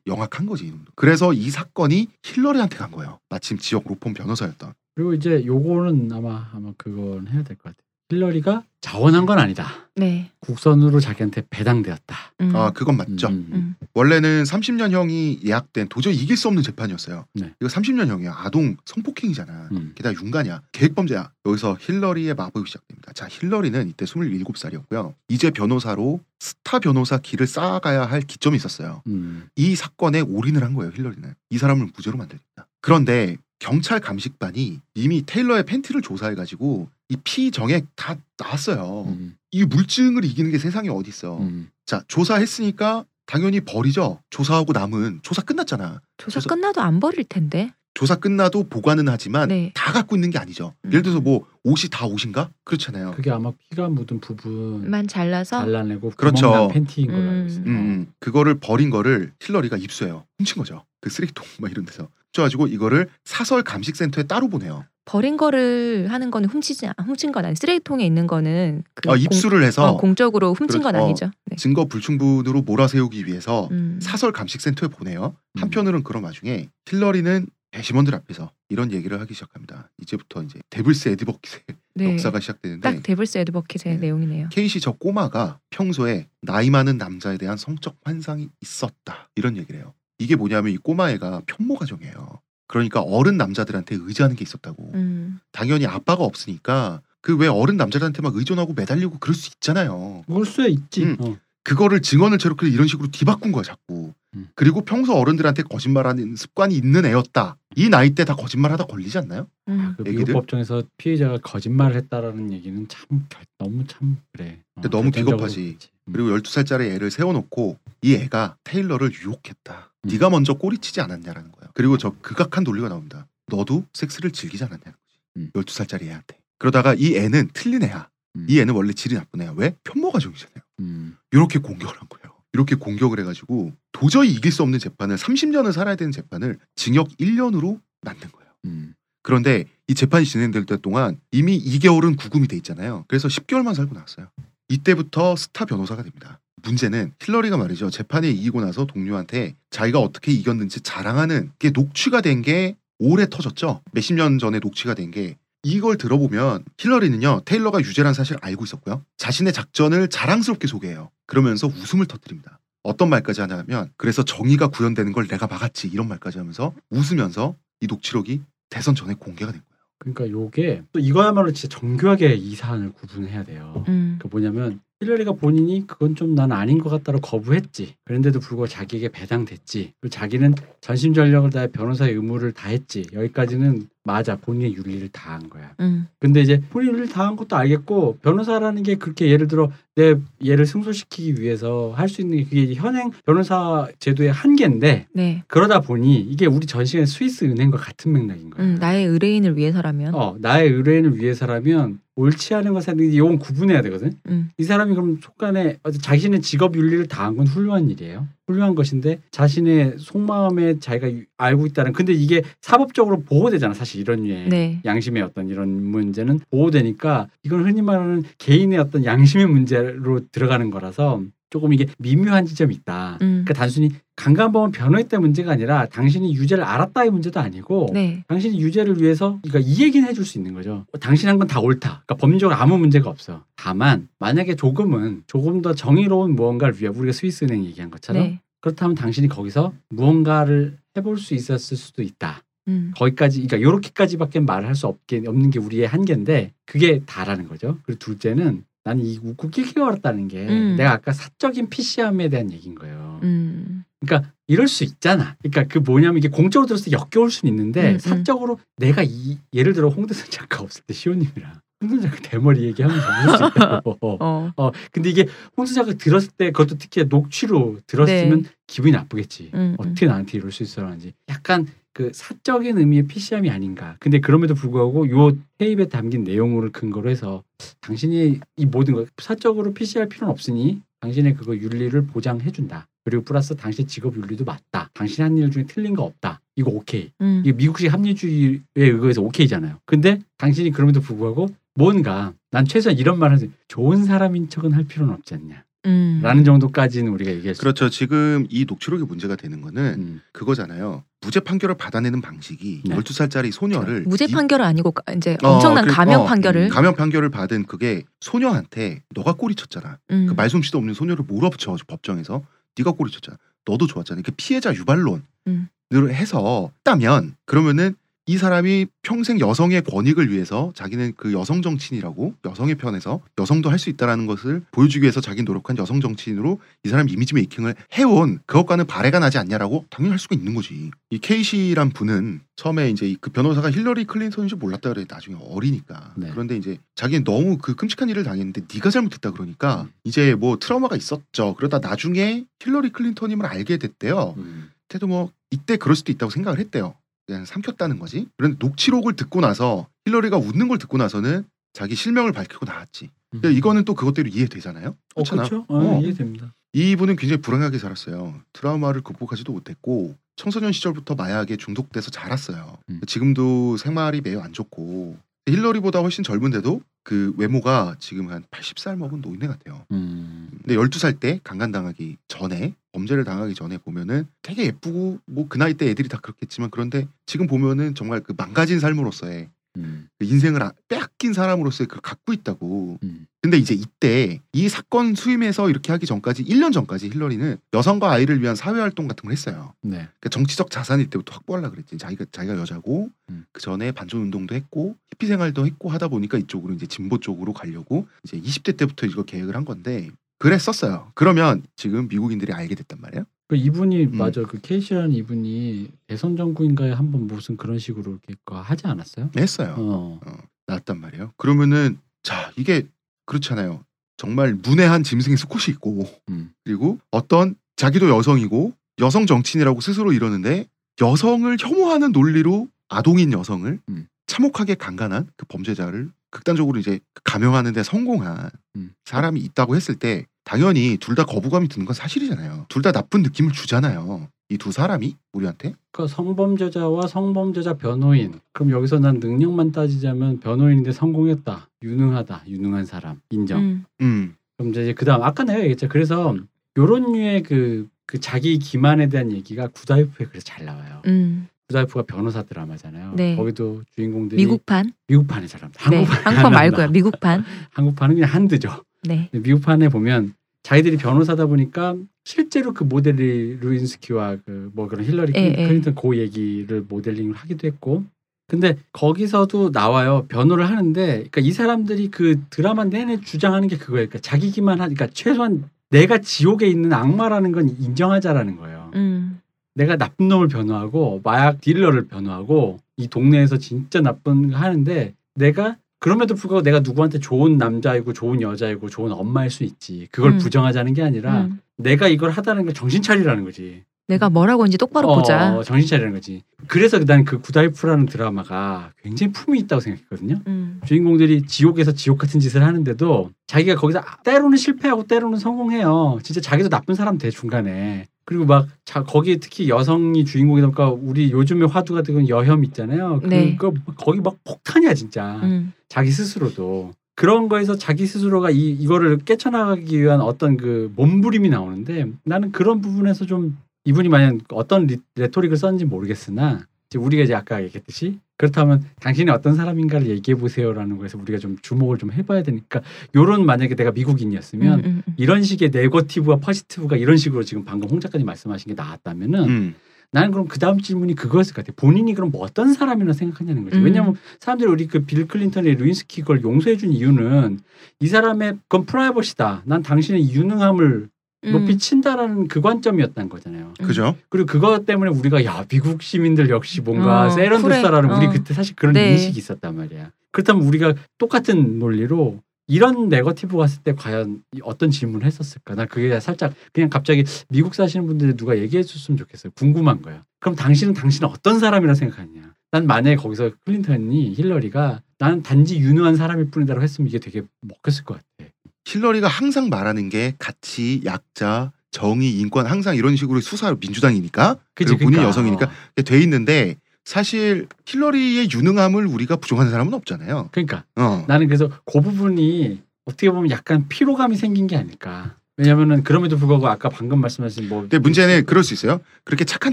음. 영악한 거지. 이놈도. 그래서 이 사건이 힐러리한테 간 거예요. 마침 지역 로펌 변호사였던. 그리고 이제 요거는 아마 아마 그건 해야 될 것 같아요. 힐러리가 자원한 건 아니다. 네. 국선으로 자기한테 배당되었다. 음. 아 그건 맞죠. 음. 음. 원래는 30년형이 예약된 도저히 이길 수 없는 재판이었어요. 네. 이거 30년형이야. 아동 성폭행이잖아. 음. 게다가 윤가냐. 계획범죄야. 여기서 힐러리의 마법이 시작됩니다. 자, 힐러리는 이때 27살이었고요. 이제 변호사로 스타 변호사 길을 쌓아가야 할 기점이 있었어요. 음. 이 사건에 올인을 한 거예요. 힐러리는. 이 사람을 무죄로 만들겠다. 그런데 경찰 감식반이 이미 테일러의 팬티를 조사해가지고 이 피 정액 다 나왔어요. 음. 이 물증을 이기는 게 세상에 어디 있어. 음. 자, 조사했으니까 당연히 버리죠. 조사하고 남은 조사 끝났잖아. 조사 조사- 끝나도 안 버릴 텐데. 조사 끝나도 보관은 하지만 네. 다 갖고 있는 게 아니죠. 음. 예를 들어서 뭐 옷이 다 옷인가? 그렇잖아요. 그게 아마 피가 묻은 부분 만 잘라서. 잘라내고 그렇죠. 팬티인 걸로 알고 음. 있어요. 음, 음. 그거를 버린 거를 힐러리가 입수해요. 훔친 거죠. 그 쓰레기통 막 이런 데서. 훔쳐가지고 이거를 사설 감식센터에 따로 보내요. 버린 거를 하는 거는 훔치지 않- 훔친 건 아니. 쓰레기통에 있는 거는 그 어, 입수를 해서 공, 어, 공적으로 훔친 건 그렇죠. 아니죠. 네. 증거 불충분으로 몰아세우기 위해서 음. 사설 감식센터에 보내요. 음. 한편으로는 그런 와중에 힐러리는 배심원들 앞에서 이런 얘기를 하기 시작합니다. 이제부터 이제 devil's advocate의 네. 역사가 시작되는데 딱 devil's advocate의 네. 내용이네요. 케이시 저 꼬마가 평소에 나이 많은 남자에 대한 성적 환상이 있었다 이런 얘기를 해요. 이게 뭐냐면 이 꼬마애가 편모 가정이에요. 그러니까 어른 남자들한테 의지하는 게 있었다고. 음. 당연히 아빠가 없으니까 그 왜 어른 남자들한테 막 의존하고 매달리고 그럴 수 있잖아요. 그럴 수 있지. 음. 어. 그거를 증언을 제로크 이런 식으로 뒤바꾼 거야 자꾸. 음. 그리고 평소 어른들한테 거짓말하는 습관이 있는 애였다. 이 나이 때 다 거짓말하다 걸리지 않나요? 음. 그 미국? 법정에서 피해자가 거짓말을 했다라는 얘기는 참 결- 너무 참 그래. 어, 근데 너무 비겁하지. 음. 그리고 12살짜리 애를 세워놓고 이 애가 테일러를 유혹했다. 음. 네가 먼저 꼬리치지 않았냐라는 거야. 그리고 저 극악한 논리가 나옵니다. 너도 섹스를 즐기지 않았냐는 거지. 음. 12살짜리 애한테. 그러다가 이 애는 틀린 애야. 음. 이 애는 원래 질이 나쁜 애야. 왜? 편모 가 정이잖아요. 음. 이렇게 공격을 한 거예요. 이렇게 공격을 해가지고 도저히 이길 수 없는 재판을 30년을 살아야 되는 재판을 징역 1년으로 만든 거예요. 음. 그런데 이 재판이 진행될 때 동안 이미 2개월은 구금이 돼 있잖아요. 그래서 10개월만 살고 나왔어요. 이때부터 스타 변호사가 됩니다. 문제는 힐러리가 말이죠. 재판에 이기고 나서 동료한테 자기가 어떻게 이겼는지 자랑하는 게 녹취가 된 게 오래 터졌죠. 몇십 년 전에 녹취가 된 게 이걸 들어보면 힐러리는요 테일러가 유죄란 사실을 알고 있었고요. 자신의 작전을 자랑스럽게 소개해요. 그러면서 웃음을 터뜨립니다. 어떤 말까지 하냐면 그래서 정의가 구현되는 걸 내가 막았지 이런 말까지 하면서 웃으면서 이 녹취록이 대선 전에 공개가 된 거예요. 그러니까 요게 또 이거야말로 진짜 정교하게 이 사안을 구분해야 돼요. 음. 그 뭐냐면 힐러리가 본인이 그건 좀 난 아닌 것 같다고 거부했지. 그런데도 불구하고 자기에게 배당됐지. 그리고 자기는 전심전력을 다해 변호사의 의무를 다했지. 여기까지는 맞아. 본인의 윤리를 다 한 거야. 음. 근데 이제 본인 윤리를 다 한 것도 알겠고 변호사라는 게 그렇게 예를 들어 내 얘를 승소시키기 위해서 할 수 있는 게 그게 현행 변호사 제도의 한계인데 네. 그러다 보니 이게 우리 전 시간 스위스 은행과 같은 맥락인 거야. 음, 나의 의뢰인을 위해서라면. 어, 나의 의뢰인을 위해서라면 옳지 않은 것에 이건 구분해야 되거든. 음. 이 사람이 그럼 속간에 자신의 직업 윤리를 다한 건 훌륭한 일이에요. 훌륭한 것인데 자신의 속마음에 자기가 유- 알고 있다는 근데 이게 사법적으로 보호되잖아 사실 이런 류의 네. 양심의 어떤 이런 문제는 보호되니까 이건 흔히 말하는 개인의 어떤 양심의 문제로 들어가는 거라서 조금 이게 미묘한 지점이 있다. 음. 그러니까 단순히 강간범을 변호했다 문제가 아니라 당신이 유죄를 알았다의 문제도 아니고 네. 당신이 유죄를 위해서 그러니까 이 얘기는 해줄 수 있는 거죠. 어, 당신 한 건 다 옳다. 그러니까 법률적으로 아무 문제가 없어. 다만 만약에 조금은 조금 더 정의로운 무언가를 위해 우리가 스위스은행 얘기한 것처럼 네. 그렇다면 당신이 거기서 무언가를 해볼 수 있었을 수도 있다. 음. 거기까지 그러니까 요렇게까지밖에 말을 할 수 없게 없는 게 우리의 한계인데 그게 다라는 거죠. 그리고 둘째는 나는 이 웃고 낄끼 걸었다는 게 음. 내가 아까 사적인 PC함에 대한 얘기인 거예요. 음. 그러니까 이럴 수 있잖아. 그러니까 그 뭐냐면 이게 공적으로 들었을 때 역겨울 수는 있는데 음, 음. 사적으로 내가 이 예를 들어 홍대선 작가 없을 때 시호님이랑 홍대선 작가 대머리 얘기하면서 모를 수 있다고. 어. 어 근데 이게 홍대선 작가 들었을 때 그것도 특히 녹취로 들었으면 기분이 나쁘겠지. 네. 음, 어떻게 나한테 이럴 수 있어라는지 약간 그 사적인 의미의 PC함이 아닌가. 근데 그럼에도 불구하고 요 테이프에 담긴 내용을 근거로 해서 당신이 이 모든 걸 사적으로 PC할 필요는 없으니 당신의 그거 윤리를 보장해 준다. 그리고 플러스 당신 직업 윤리도 맞다. 당신 한 일 중에 틀린 거 없다. 이거 오케이. 음. 이게 미국식 합리주의에 의해서 오케이잖아요. 근데 당신이 그럼에도 불구하고 뭔가 난 최소한 이런 말을 하지 좋은 사람인 척은 할 필요는 없지 않냐. 음. 라는 정도까지는 우리가 얘기할 수 그렇죠. 지금 이 녹취록이 문제가 되는 거는 음. 그거잖아요. 무죄 판결을 받아내는 방식이 네. 12살짜리 소녀를 무죄 이- 판결은 아니고 가- 이제 어, 엄청난 그- 감형 어, 판결을. 감형 판결을 받은 그게 소녀한테 너가 꼬리 쳤잖아. 음. 그 말솜씨도 없는 소녀를 몰아붙여 법정에서 네가 꼬리 쳤잖아. 너도 좋았잖아. 그 피해자 유발론을 음. 해서 따면 그러면은 이 사람이 평생 여성의 권익을 위해서 자기는 그 여성 정치인이라고 여성의 편에서 여성도 할 수 있다라는 것을 보여주기 위해서 자기 노력한 여성 정치인으로 이 사람 이미지 메이킹을 해온 그것과는 발해가 나지 않냐라고 당연히 할 수가 있는 거지. 이 케이시란 분은 처음에 이제 그 변호사가 힐러리 클린턴인 줄 몰랐다 그래 나중에 어리니까. 네. 그런데 이제 자기는 너무 그 끔찍한 일을 당했는데 네가 잘못했다 그러니까 음. 이제 뭐 트라우마가 있었죠. 그러다 나중에 힐러리 클린턴임을 알게 됐대요. 음. 그때도 뭐 이때 그럴 수도 있다고 생각을 했대요. 그냥 삼켰다는 거지. 그런데 녹취록을 듣고 나서 힐러리가 웃는 걸 듣고 나서는 자기 실명을 밝히고 나왔지. 근데 이거는 또 그것대로 이해되잖아요. 음. 어. 그렇죠. 어, 어. 이해됩니다. 이분은 굉장히 불행하게 살았어요. 트라우마를 극복하지도 못했고 청소년 시절부터 마약에 중독돼서 자랐어요. 음. 지금도 생활이 매우 안 좋고 힐러리보다 훨씬 젊은데도 그 외모가 지금 한 80살 먹은 노인네 같아요. 음. 근데 12살 때 강간당하기 전에 범죄를 당하기 전에 보면은 되게 예쁘고 뭐 그 나이 때 애들이 다 그렇겠지만 그런데 지금 보면은 정말 그 망가진 삶으로서의 음. 그 인생을 아- 빼앗긴 사람으로서의 그걸 갖고 있다고. 음. 근데 이제 이때 이 사건 수임해서 이렇게 하기 전까지 1년 전까지 힐러리는 여성과 아이를 위한 사회 활동 같은 걸 했어요. 네. 그러니까 정치적 자산일 때부터 확보하려 그랬지. 자기가 자기가 여자고 음. 그 전에 반전 운동도 했고 히피 생활도 했고 하다 보니까 이쪽으로 이제 진보 쪽으로 가려고 이제 20대 때부터 이거 계획을 한 건데 그랬었어요. 그러면 지금 미국인들이 알게 됐단 말이에요. 그 이분이 음. 맞아 그 케이시라는 이분이 대선 정부인가에 한번 무슨 그런 식으로 이렇게 거 하지 않았어요? 했어요. 어. 나왔단 말이에요. 그러면은 자 이게 그렇잖아요. 정말 문외한 짐승의 수컷이 있고 음. 그리고 어떤 자기도 여성이고 여성 정치인이라고 스스로 이러는데 여성을 혐오하는 논리로 아동인 여성을 음. 참혹하게 강간한 그 범죄자를 극단적으로 이제 감형하는데 성공한 음. 사람이 있다고 했을 때 당연히 둘 다 거부감이 드는 건 사실이잖아요. 둘 다 나쁜 느낌을 주잖아요. 이 두 사람이 우리한테 그러니까 성범죄자와 성범죄자 변호인. 그럼 여기서 난 능력만 따지자면 변호인인데 성공했다. 유능하다. 유능한 사람. 인정. 음. 음 그럼 이제 그다음 아까 내가 얘기했죠. 그래서 요런 류의 그, 그 자기 기만에 대한 얘기가 구다이프에 그래서 잘 나와요. 음. 구다이프가 변호사 드라마잖아요. 네. 거기도 주인공들이 미국판. 미국판에 잘합니다. 네. 한국판 한국판 말고요. 미국판. 한국판은 그냥 한드죠. 네. 미국판에 보면 자기들이 변호사다 보니까 실제로 그 모델이 르윈스키와 그 뭐 그런 힐러리 예, 예. 클린턴 그 얘기를 모델링을 하기도 했고 근데 거기서도 나와요 변호를 하는데 그러니까 이 사람들이 그 드라마 내내 주장하는 게 그거예요 그러니까 자기기만 하니까 최소한 내가 지옥에 있는 악마라는 건 인정하자라는 거예요 음. 내가 나쁜 놈을 변호하고 마약 딜러를 변호하고 이 동네에서 진짜 나쁜 거 하는데 내가 그럼에도 불구하고 내가 누구한테 좋은 남자이고 좋은 여자이고 좋은 엄마일 수 있지. 그걸 음. 부정하자는 게 아니라 음. 내가 이걸 하다는 걸 정신 차리라는 거지. 내가 뭐라고 하는지 똑바로 어, 보자. 정신 차리라는 거지. 그래서 난 그 구다이프라는 드라마가 굉장히 품이 있다고 생각했거든요. 음. 주인공들이 지옥에서 지옥 같은 짓을 하는데도 자기가 거기서 때로는 실패하고 때로는 성공해요. 진짜 자기도 나쁜 사람 돼 중간에. 그리고 막 자, 거기 특히 여성이 주인공이다 보니까 우리 요즘에 화두가 되는 여혐 있잖아요. 네. 그거 거기 막 폭탄이야 진짜. 음. 자기 스스로도 그런 거에서 자기 스스로가 이 이거를 깨쳐나가기 위한 어떤 그 몸부림이 나오는데 나는 그런 부분에서 좀 이분이 만약 어떤 리, 레토릭을 썼는지 모르겠으나 이제 우리가 이제 아까 얘기했듯이 그렇다면 당신이 어떤 사람인가를 얘기해 보세요라는 거에서 우리가 좀 주목을 좀 해봐야 되니까 요런 만약에 내가 미국인이었으면 음, 음, 음. 이런 식의 네거티브와 positive가 이런 식으로 지금 방금 홍 작가님 말씀하신 게 나왔다면은 음. 나는 그럼 그 다음 질문이 그거였을 것 같아. 본인이 그럼 뭐 어떤 사람이라 생각하냐는 거지. 음. 왜냐하면 사람들이 우리 그 빌 클린턴의 르윈스키 그걸 용서해 준 이유는 이 사람의 그건 프라이버시다. 난 당신의 유능함을 음. 높이 친다라는 그 관점이었다는 거잖아요. 음. 그죠? 그리고 그것 때문에 우리가 야 미국 시민들 역시 뭔가 어, 세련됐다라는 그래. 우리 어. 그때 사실 그런 네. 인식이 있었단 말이야. 그렇다면 우리가 똑같은 논리로 이런 네거티브 갔을 때 과연 이 어떤 질문을 했었을까? 나 그게 살짝 그냥 갑자기 미국 사시는 분들이 누가 얘기해 줬으면 좋겠어요. 궁금한 거야. 그럼 당신은 당신은 어떤 사람이라 생각하냐? 난 만약에 거기서 클린턴이 힐러리가 나는 단지 유능한 사람일 뿐이다라고 했으면 이게 되게 먹혔을 것 같아. 힐러리가 항상 말하는 게 가치, 약자, 정의, 인권 항상 이런 식으로 수사 민주당이니까 그치? 그리고 본인이 그러니까. 여성이니까 돼 있는데 사실 힐러리의 유능함을 우리가 부정하는 사람은 없잖아요. 그러니까 어. 나는 그래서 그 부분이 어떻게 보면 약간 피로감이 생긴 게 아닐까. 왜냐면은 그럼에도 불구하고 아까 방금 말씀하신 뭐 근데 문제는 그럴 수 있어요. 그렇게 착한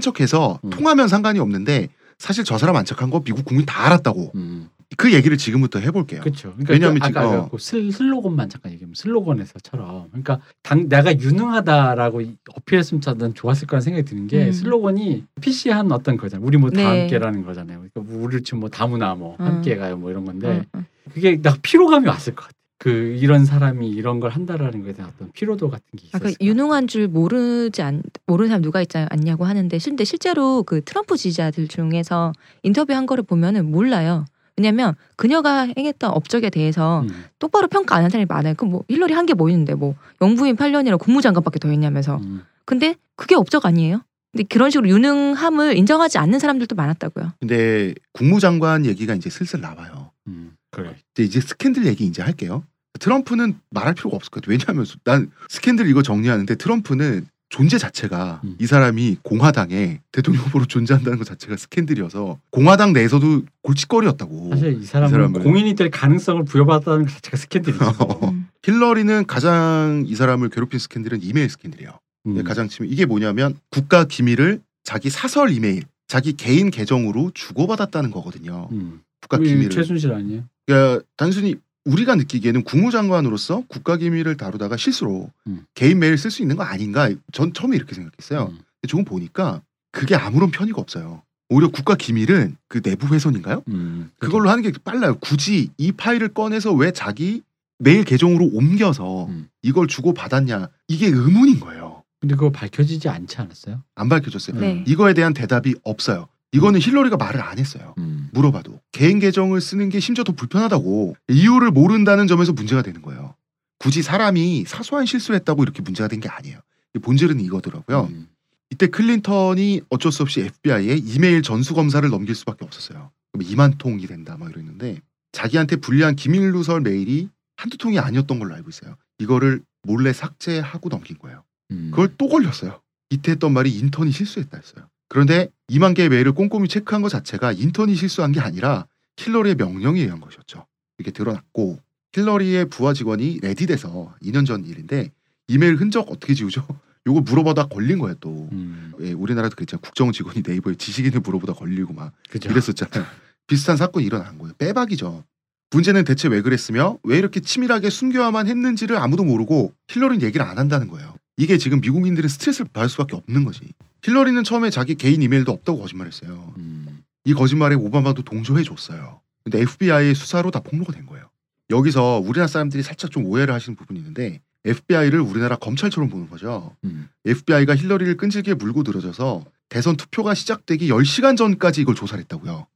척해서 음. 통하면 상관이 없는데 사실 저 사람 안 착한 거 미국 국민 다 알았다고. 음, 그 얘기를 지금부터 해볼게요. 그렇죠. 그러니까 왜냐면 그 지금- 아까 어. 그 슬, 슬로건만 잠깐 얘기하면 슬로건에서처럼 그러니까 당 내가 유능하다라고 이- 어필했으면 난 좋았을 거라는 생각이 드는 게 음. 슬로건이 PC한 어떤 거잖아요. 우리 뭐다 네. 함께라는 거잖아요. 그러니까 우리 지금 뭐 다문화 뭐 음. 함께 가요 뭐 이런 건데 음, 음. 그게 나 피로감이 왔을 것 같아. 그 이런 사람이 이런 걸 한다라는 거에 대한 어떤 피로도 같은 게 있었을 아까 것 유능한 줄 모르지 않 모르는 사람 누가 있지 않냐고 하는데 근데 실제로 그 트럼프 지지자들 중에서 인터뷰한 거를 보면은 몰라요. 왜냐면 그녀가 행했던 업적에 대해서. 음, 똑바로 평가 안 한 사람이 많아요. 그럼 뭐 힐러리 한 게 뭐 있는데 뭐 영부인 8년이라 국무장관밖에 더 했냐면서. 음. 근데 그게 업적 아니에요? 근데 그런 식으로 유능함을 인정하지 않는 사람들도 많았다고요. 근데 국무장관 얘기가 이제 슬슬 나와요. 음, 그래. 이제, 이제 스캔들 얘기 이제 할게요. 트럼프는 말할 필요가 없을 것 같아요. 왜냐하면 난 스캔들 이거 정리하는데 트럼프는 존재 자체가 음. 이 사람이 공화당에 대통령 후보로 존재한다는 것 자체가 스캔들이어서 공화당 내에서도 골칫거리였다고. 사실 이 사람은 사람은- 공인이 될 가능성을 부여받았다는 것 자체가 스캔들이죠. 음. 힐러리는 가장 이 사람을 괴롭힌 스캔들은 이메일 스캔들이에요. 음. 가장 치면 이게 뭐냐면 국가 기밀을 자기 사설 이메일, 자기 개인 계정으로 주고받았다는 거거든요. 음. 국가 기밀을. 최순실 아니에요? 그러니까 단순히 우리가 느끼기에는 국무장관으로서 국가 기밀을 다루다가 실수로 음. 개인 메일 쓸 수 있는 거 아닌가? 전 처음에 이렇게 생각했어요. 음. 근데 조금 보니까 그게 아무런 편의가 없어요. 오히려 국가 기밀은 그 내부 훼손인가요? 음. 그걸로 하는 게 빨라요. 굳이 이 파일을 꺼내서 왜 자기 메일 계정으로 옮겨서 음. 이걸 주고 받았냐? 이게 의문인 거예요. 근데 그거 밝혀지지 않지 않았어요? 안 밝혀졌어요. 네. 이거에 대한 대답이 없어요. 이거는 힐러리가 말을 안 했어요. 음. 물어봐도 개인 계정을 쓰는 게 심지어 더 불편하다고 이유를 모른다는 점에서 문제가 되는 거예요. 굳이 사람이 사소한 실수를 했다고 이렇게 문제가 된 게 아니에요. 이 본질은 이거더라고요. 음. 이때 클린턴이 어쩔 수 없이 FBI에 이메일 전수 검사를 넘길 수밖에 없었어요. 그럼 2만 통이 된다 막 이랬는데 자기한테 불리한 기밀 누설 메일이 한두 통이 아니었던 걸로 알고 있어요. 이거를 몰래 삭제하고 넘긴 거예요. 음. 그걸 또 걸렸어요. 이때 했던 말이 인턴이 실수했다 했어요. 그런데 2만 개의 메일을 꼼꼼히 체크한 것 자체가 인턴이 실수한 게 아니라 힐러리의 명령에 의한 것이었죠. 이게 드러났고 힐러리의 부하 직원이 레딧에서 2년 전 일인데 이메일 흔적 어떻게 지우죠? 요거 물어보다 걸린 거예요 또. 음. 예, 우리나라도 그랬잖아요. 국정원 직원이 네이버에 지식인을 물어보다 걸리고 막 그죠. 이랬었잖아요. 비슷한 사건이 일어난 거예요. 빼박이죠. 문제는 대체 왜 그랬으며 왜 이렇게 치밀하게 숨겨야만 했는지를 아무도 모르고 힐러리는 얘기를 안 한다는 거예요. 이게 지금 미국인들은 스트레스를 받을 수밖에 없는 거지. 힐러리는 처음에 자기 개인 이메일도 없다고 거짓말했어요. 음. 이 거짓말에 오바마도 동조해 줬어요. 근데 FBI의 수사로 다 폭로가 된 거예요. 여기서 우리나라 사람들이 살짝 좀 오해를 하시는 부분이 있는데 FBI를 우리나라 검찰처럼 보는 거죠. 음. FBI가 힐러리를 끈질기게 물고 들어져서 대선 투표가 시작되기 10시간 전까지 이걸 조사를 했다고요.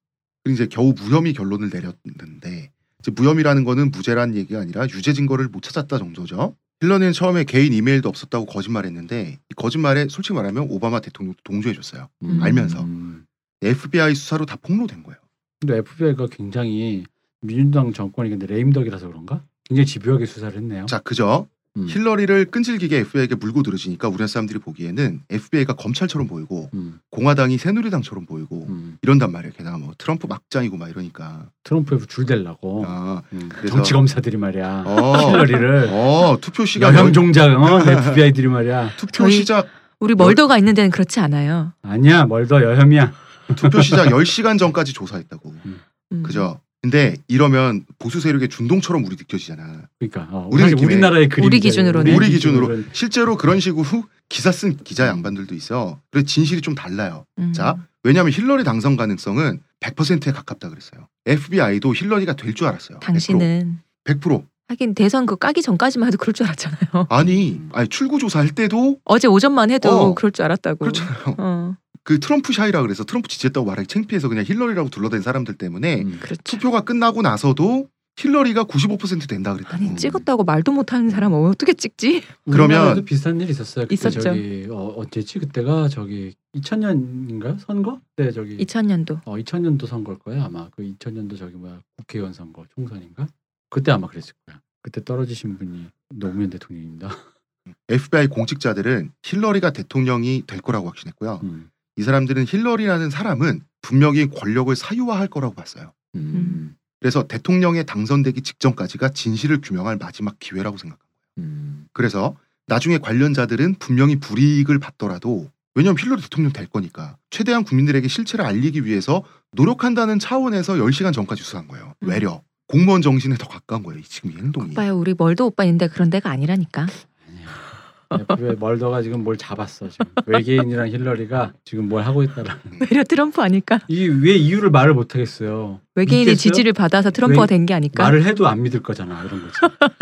그리고 이제 겨우 무혐의 결론을 내렸는데 이제 무혐의라는 거는 무죄란 얘기가 아니라 유죄 증거를 못 찾았다 정도죠. 힐러리는 처음에 개인 이메일도 없었다고 거짓말했는데 이 거짓말에 솔직히 말하면 오바마 대통령도 동조해줬어요. 음. 알면서. 음. FBI 수사로 다 폭로된 거예요. 근데 FBI가 굉장히 민주당 정권이 근데 레임덕이라서 그런가? 굉장히 집요하게 수사를 했네요. 자, 그죠? 음. 힐러리를 끈질기게 FBI에게 물고 들어지니까 우리나라 사람들이 보기에는 FBI가 검찰처럼 보이고 음. 공화당이 새누리당처럼 보이고 음. 이런단 말이에요. 게다가 뭐 트럼프 막장이고 막 이러니까. 트럼프에 줄 대려고 아, 음. 정치 검사들이 말이야. 어, 힐러리를 어, 투표 시간 열- 종작 어? FBI들이 말이야. 투표 저희- 시작 우리 멀더가 있는 데는 그렇지 않아요. 아니야 멀더 여혐이야. 투표 시작 10시간 전까지 조사했다고. 음. 그죠? 근데 이러면 보수 세력의 준동처럼 우리 느껴지잖아. 그러니까 어, 우리 느낌에- 우리나라의 그림 우리 기준으로는. 우리 기준으로 실제로 그런 식으로 기사 쓴 기자 양반들도 있어. 그래서 진실이 좀 달라요. 음. 자, 왜냐하면 힐러리 당선 가능성은 100%에 가깝다 그랬어요. FBI도 힐러리가 될 줄 알았어요. 당신은 100%. 100%. 하긴 대선 그 까기 전까지만 해도 그럴 줄 알았잖아요. 아니, 아니 출구 조사할 때도 어제 오전만 해도 어. 그럴 줄 알았다고. 그렇잖아요. 어, 그 트럼프 샤이라 그래서 트럼프 지지했다고 말하기 창피해서 그냥 힐러리라고 둘러댄 사람들 때문에 음. 그렇죠. 투표가 끝나고 나서도 힐러리가 95% 된다 그랬다고. 아니 찍었다고 말도 못하는 사람 어떻게 찍지? 그러면- 비슷한 일이 있었어요. 그때 있었죠. 저기 어, 언제지 그때가 저기 2000년인가요? 선거? 네 저기 2000년도. 어 2000년도 선거일 거예요 아마 그 2000년도 저기 뭐야 국회의원 선거 총선인가? 그때 아마 그랬을 거야. 그때 떨어지신 분이 노무현 대통령입니다. FBI 공직자들은 힐러리가 대통령이 될 거라고 확신했고요. 음. 이 사람들은 힐러리라는 사람은 분명히 권력을 사유화할 거라고 봤어요. 음. 그래서 대통령에 당선되기 직전까지가 진실을 규명할 마지막 기회라고 생각한 거예요. 음. 그래서 나중에 관련자들은 분명히 불이익을 받더라도 왜냐하면 힐러리 대통령 될 거니까 최대한 국민들에게 실체를 알리기 위해서 노력한다는 차원에서 10시간 전까지 수사한 거예요. 음. 외려. 공무원 정신에 더 가까운 거예요. 이 지금 이 행동이. 오빠야 우리 멀더 오빠 있는데 그런 데가 아니라니까. FBI 멀더가 지금 뭘 잡았어 지금 외계인이랑 힐러리가 지금 뭘 하고 있다라. 외려 트럼프 아닐까? 이게 왜 이유를 말을 못 하겠어요. 외계인의 믿겠어요? 지지를 받아서 트럼프가 왜- 된게 아닐까? 말을 해도 안 믿을 거잖아 이런 거지.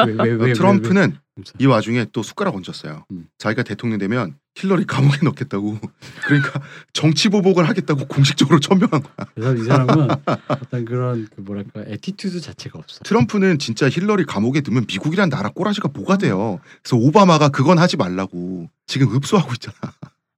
왜, 왜, 왜, 왜, 트럼프는 왜, 왜. 이 와중에 또 숟가락 얹었어요. 음. 자기가 대통령 되면 힐러리 감옥에 넣겠다고. 그러니까 정치 보복을 하겠다고 공식적으로 천명한 거야. 그래서 이 사람은 어떤 그런 그 뭐랄까 attitude 자체가 없어. 트럼프는 진짜 힐러리 감옥에 넣으면 미국이란 나라 꼬라지가 뭐가 돼요. 그래서 오바마가 그건 하지 말라고 지금 흡수하고 있잖아.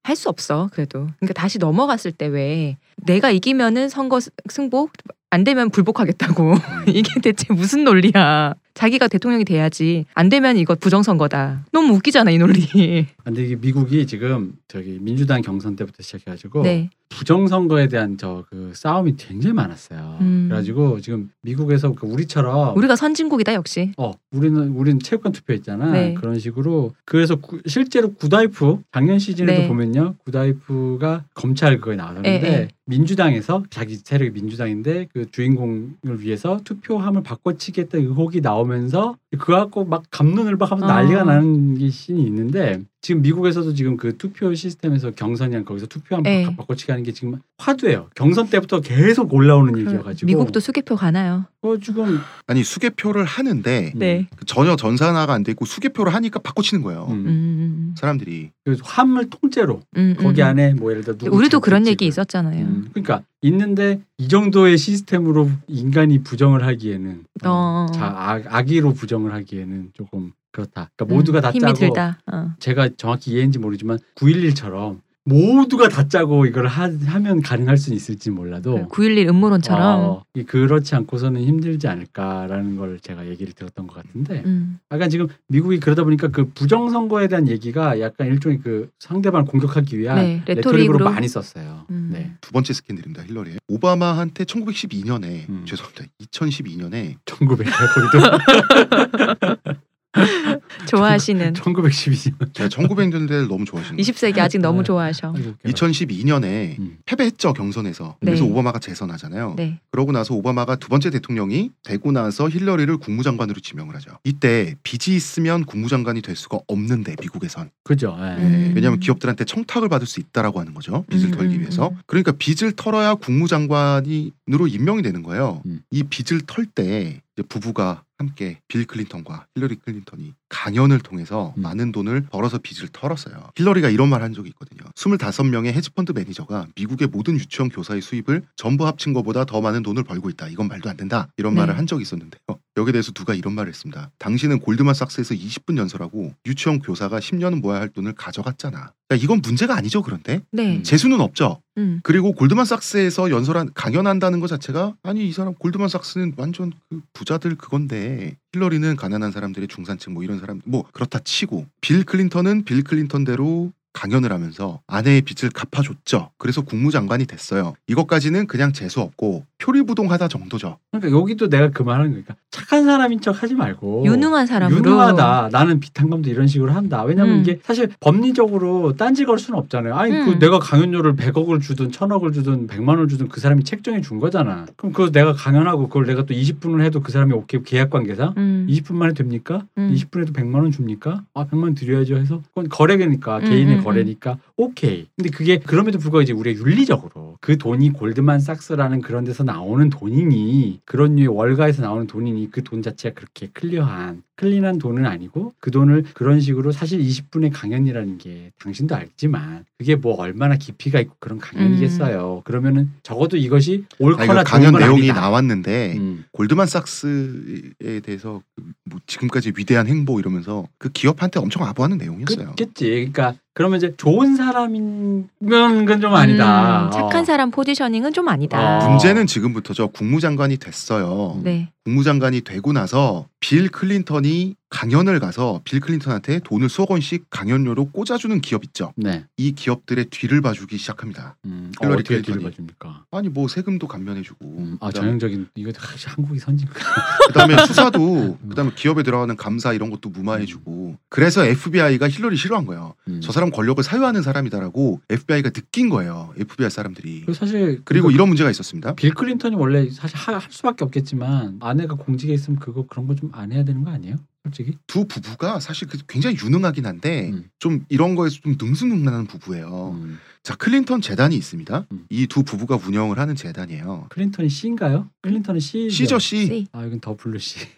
할 수 없어 그래도. 그러니까 다시 넘어갔을 때 왜 내가 이기면은 선거 스- 승복 안 되면 불복하겠다고 이게 대체 무슨 논리야? 자기가 대통령이 돼야지 안 되면 이거 부정선거다. 너무 웃기잖아 이 논리. 근데 이게 미국이 지금 저기 민주당 경선 때부터 시작해가지고 네. 부정선거에 대한 저 그 싸움이 굉장히 많았어요. 음. 그래가지고 지금 미국에서 그 우리처럼 우리가 선진국이다 역시. 어 우리는 우리는 체육관 투표했잖아. 네. 그런 식으로 그래서 구- 실제로 구다이프 작년 시즌에도 네. 보면요 구다이프가 검찰 그거에 나왔는데 예, 예. 민주당에서 자기 세력이 민주당인데 그 주인공을 위해서 투표함을 바꿔치기 했던 의혹이 나오 면서 그거 갖고 막 감론을 박 하면서 어. 난리가 나는 게 씬이 있는데 지금 미국에서도 지금 그 투표 시스템에서 경선이랑 거기서 투표함 예. 바- 바꿔치기 하는 게 지금 화두예요. 경선 때부터 계속 올라오는 얘기여가지고 미국도 수개표 가나요? 어, 지금 아니 수개표를 하는데 음. 네. 전혀 전산화가 안 돼 있고 수개표를 하니까 바꿔치는 거예요. 음. 음, 사람들이 그 화물 통째로 음, 거기 음. 안에 뭐 예를 들어 우리도 그런 얘기. 있었잖아요. 음, 그러니까 있는데 이 정도의 시스템으로 인간이 부정을 하기에는 어, 어. 자 악, 악의로 부정 을 하기에는 조금 그렇다. 그러니까 음, 모두가 다 짜고 들다. 어. 제가 정확히 이해인지 모르지만 9.11처럼 모두가 다 짜고 이걸 하, 면 가능할 수는 있을지 몰라도 9.11 음모론처럼. 어, 이 그렇지 않고서는 힘들지 않을까라는 걸 제가 얘기를 들었던 것 같은데 음. 약간 지금 미국이 그러다 보니까 그 부정 선거에 대한 얘기가 약간 일종의 그 상대방을 공격하기 위한 네, rhetoric으로, rhetoric으로. 많이 썼어요. 음. 네. 두 번째 스캔들입니다. 힐러리. 오바마한테 1912년에 음. 죄송합니다. 2012년에 1900 거기도 좋아하시는 1912년. 제가 1900년대를 너무 좋아하시는 거예요. 20세기 아직 너무 네. 좋아하셔. 2012년에 음. 패배했죠 경선에서. 그래서 네. 오바마가 재선하잖아요. 네. 그러고 나서 오바마가 두 번째 대통령이 되고 나서 힐러리를 국무장관으로 지명을 하죠. 이때 빚이 있으면 국무장관이 될 수가 없는데 미국에선 그죠. 예. 음. 왜냐하면 기업들한테 청탁을 받을 수 있다라고 하는 거죠. 빚을 음, 털기 음, 위해서. 음. 그러니까 빚을 털어야 국무장관으로 임명이 되는 거예요. 음. 이 빚을 털 때 부부가 함께 빌 클린턴과 힐러리 클린턴이 강연을 통해서 음. 많은 돈을 벌어서 빚을 털었어요. 힐러리가 이런 말 한 적이 있거든요. 25명의 헤지펀드 매니저가 미국의 모든 유치원 교사의 수입을 전부 합친 것보다 더 많은 돈을 벌고 있다. 이건 말도 안 된다. 이런 네. 말을 한 적이 있었는데요. 여기에 대해서 누가 이런 말을 했습니다. 당신은 골드만삭스에서 20분 연설하고 유치원 교사가 10년은 모아야 할 돈을 가져갔잖아. 야, 이건 문제가 아니죠, 그런데? 네. 재수는 없죠. 음. 그리고 골드만삭스에서 연설한 강연한다는 것 자체가 아니 이 사람 골드만삭스는 완전 그 부자들 그건데 힐러리는 가난한 사람들의 중산층 뭐 이런 사람 뭐 그렇다 치고 빌 클린턴은 빌 클린턴대로 강연을 하면서 아내의 빚을 갚아줬죠. 그래서 국무장관이 됐어요. 이것까지는 그냥 재수 없고 표리부동하다 정도죠. 그러니까 여기도 내가 그 말하는 거니까 착한 사람인 척 하지 말고 유능한 사람으로. 유능하다. 나는 비탄감도 이런 식으로 한다. 왜냐면 음. 이게 사실 법리적으로 딴지 걸 수는 없잖아요. 아니 그 음. 내가 강연료를 100억을 주든 1000억을 주든 100만 원을 주든 그 사람이 책정해 준 거잖아. 그럼 그거 내가 강연하고 그걸 내가 또 20분을 해도 그 사람이 오케이 계약 관계상 음. 20분만 해도 됩니까? 음. 20분에도 100만 원 줍니까? 아 100만 원 드려야죠 해서 그건 거래니까 음, 개인의 음, 음. 거래니까 오케이. 근데 그게 그럼에도 불구하고 이제 우리가 윤리적으로 그 돈이 골드만삭스라는 그런 데서 나오는 돈이니 그런 류의 월가에서 나오는 돈이니 그 돈 자체가 그렇게 clear한 clean한 돈은 아니고 그 돈을 그런 식으로 사실 20분의 강연이라는 게 당신도 알지만 그게 뭐 얼마나 깊이가 있고 그런 강연이겠어요. 그러면은 적어도 이것이 아니, 옳거나 그 강연 내용이 아니다. 나왔는데 음. 골드만삭스에 대해서 그뭐 지금까지 위대한 행보 이러면서 그 기업한테 엄청 아부하는 내용이었어요. 그겠지. 그러니까 그러면 이제 좋은 사 람인 건좀 아니다. 음, 착한 어. 사람 positioning은 좀 아니다. 어. 문제는 지금부터죠. 국무장관이 됐어요. 네. 국무장관이 되고 나서 빌 클린턴이 강연을 가서 빌 클린턴한테 돈을 수억 원씩 강연료로 꽂아주는 기업 있죠. 네. 이 기업들의 뒤를 봐주기 시작합니다. 음, 어, 힐러리 어 떻게 뒤를 클린턴이. 봐줍니까? 아니 뭐 세금도 감면해주고 음, 아 전형적인 이거 사실 한국이 선진국. 그다음에 수사도 음. 그다음에 기업에 들어가는 감사 이런 것도 무마해주고 그래서 FBI가 힐러리 싫어한 거예요. 음. 저 사람 권력을 사유하는 사람이다라고 FBI가 느낀 거예요. FBI 사람들이. 사실 그리고 이런 문제가 있었습니다. 빌 클린턴이 원래 사실 하- 할 수밖에 없겠지만 아내가 공직에 있으면 그거 그런 거 좀 안 해야 되는 거 아니에요? 솔직히. 두 부부가 사실 그 굉장히 유능하긴 한데 음. 좀 이런 거에서 좀 능수능란한 부부예요. 음. 자 클린턴 재단이 있습니다. 음. 이두 부부가 운영을 하는 재단이에요. 클린턴이 C인가요? 클린턴은 C. C죠 C. C. 아 이건 The Blue C.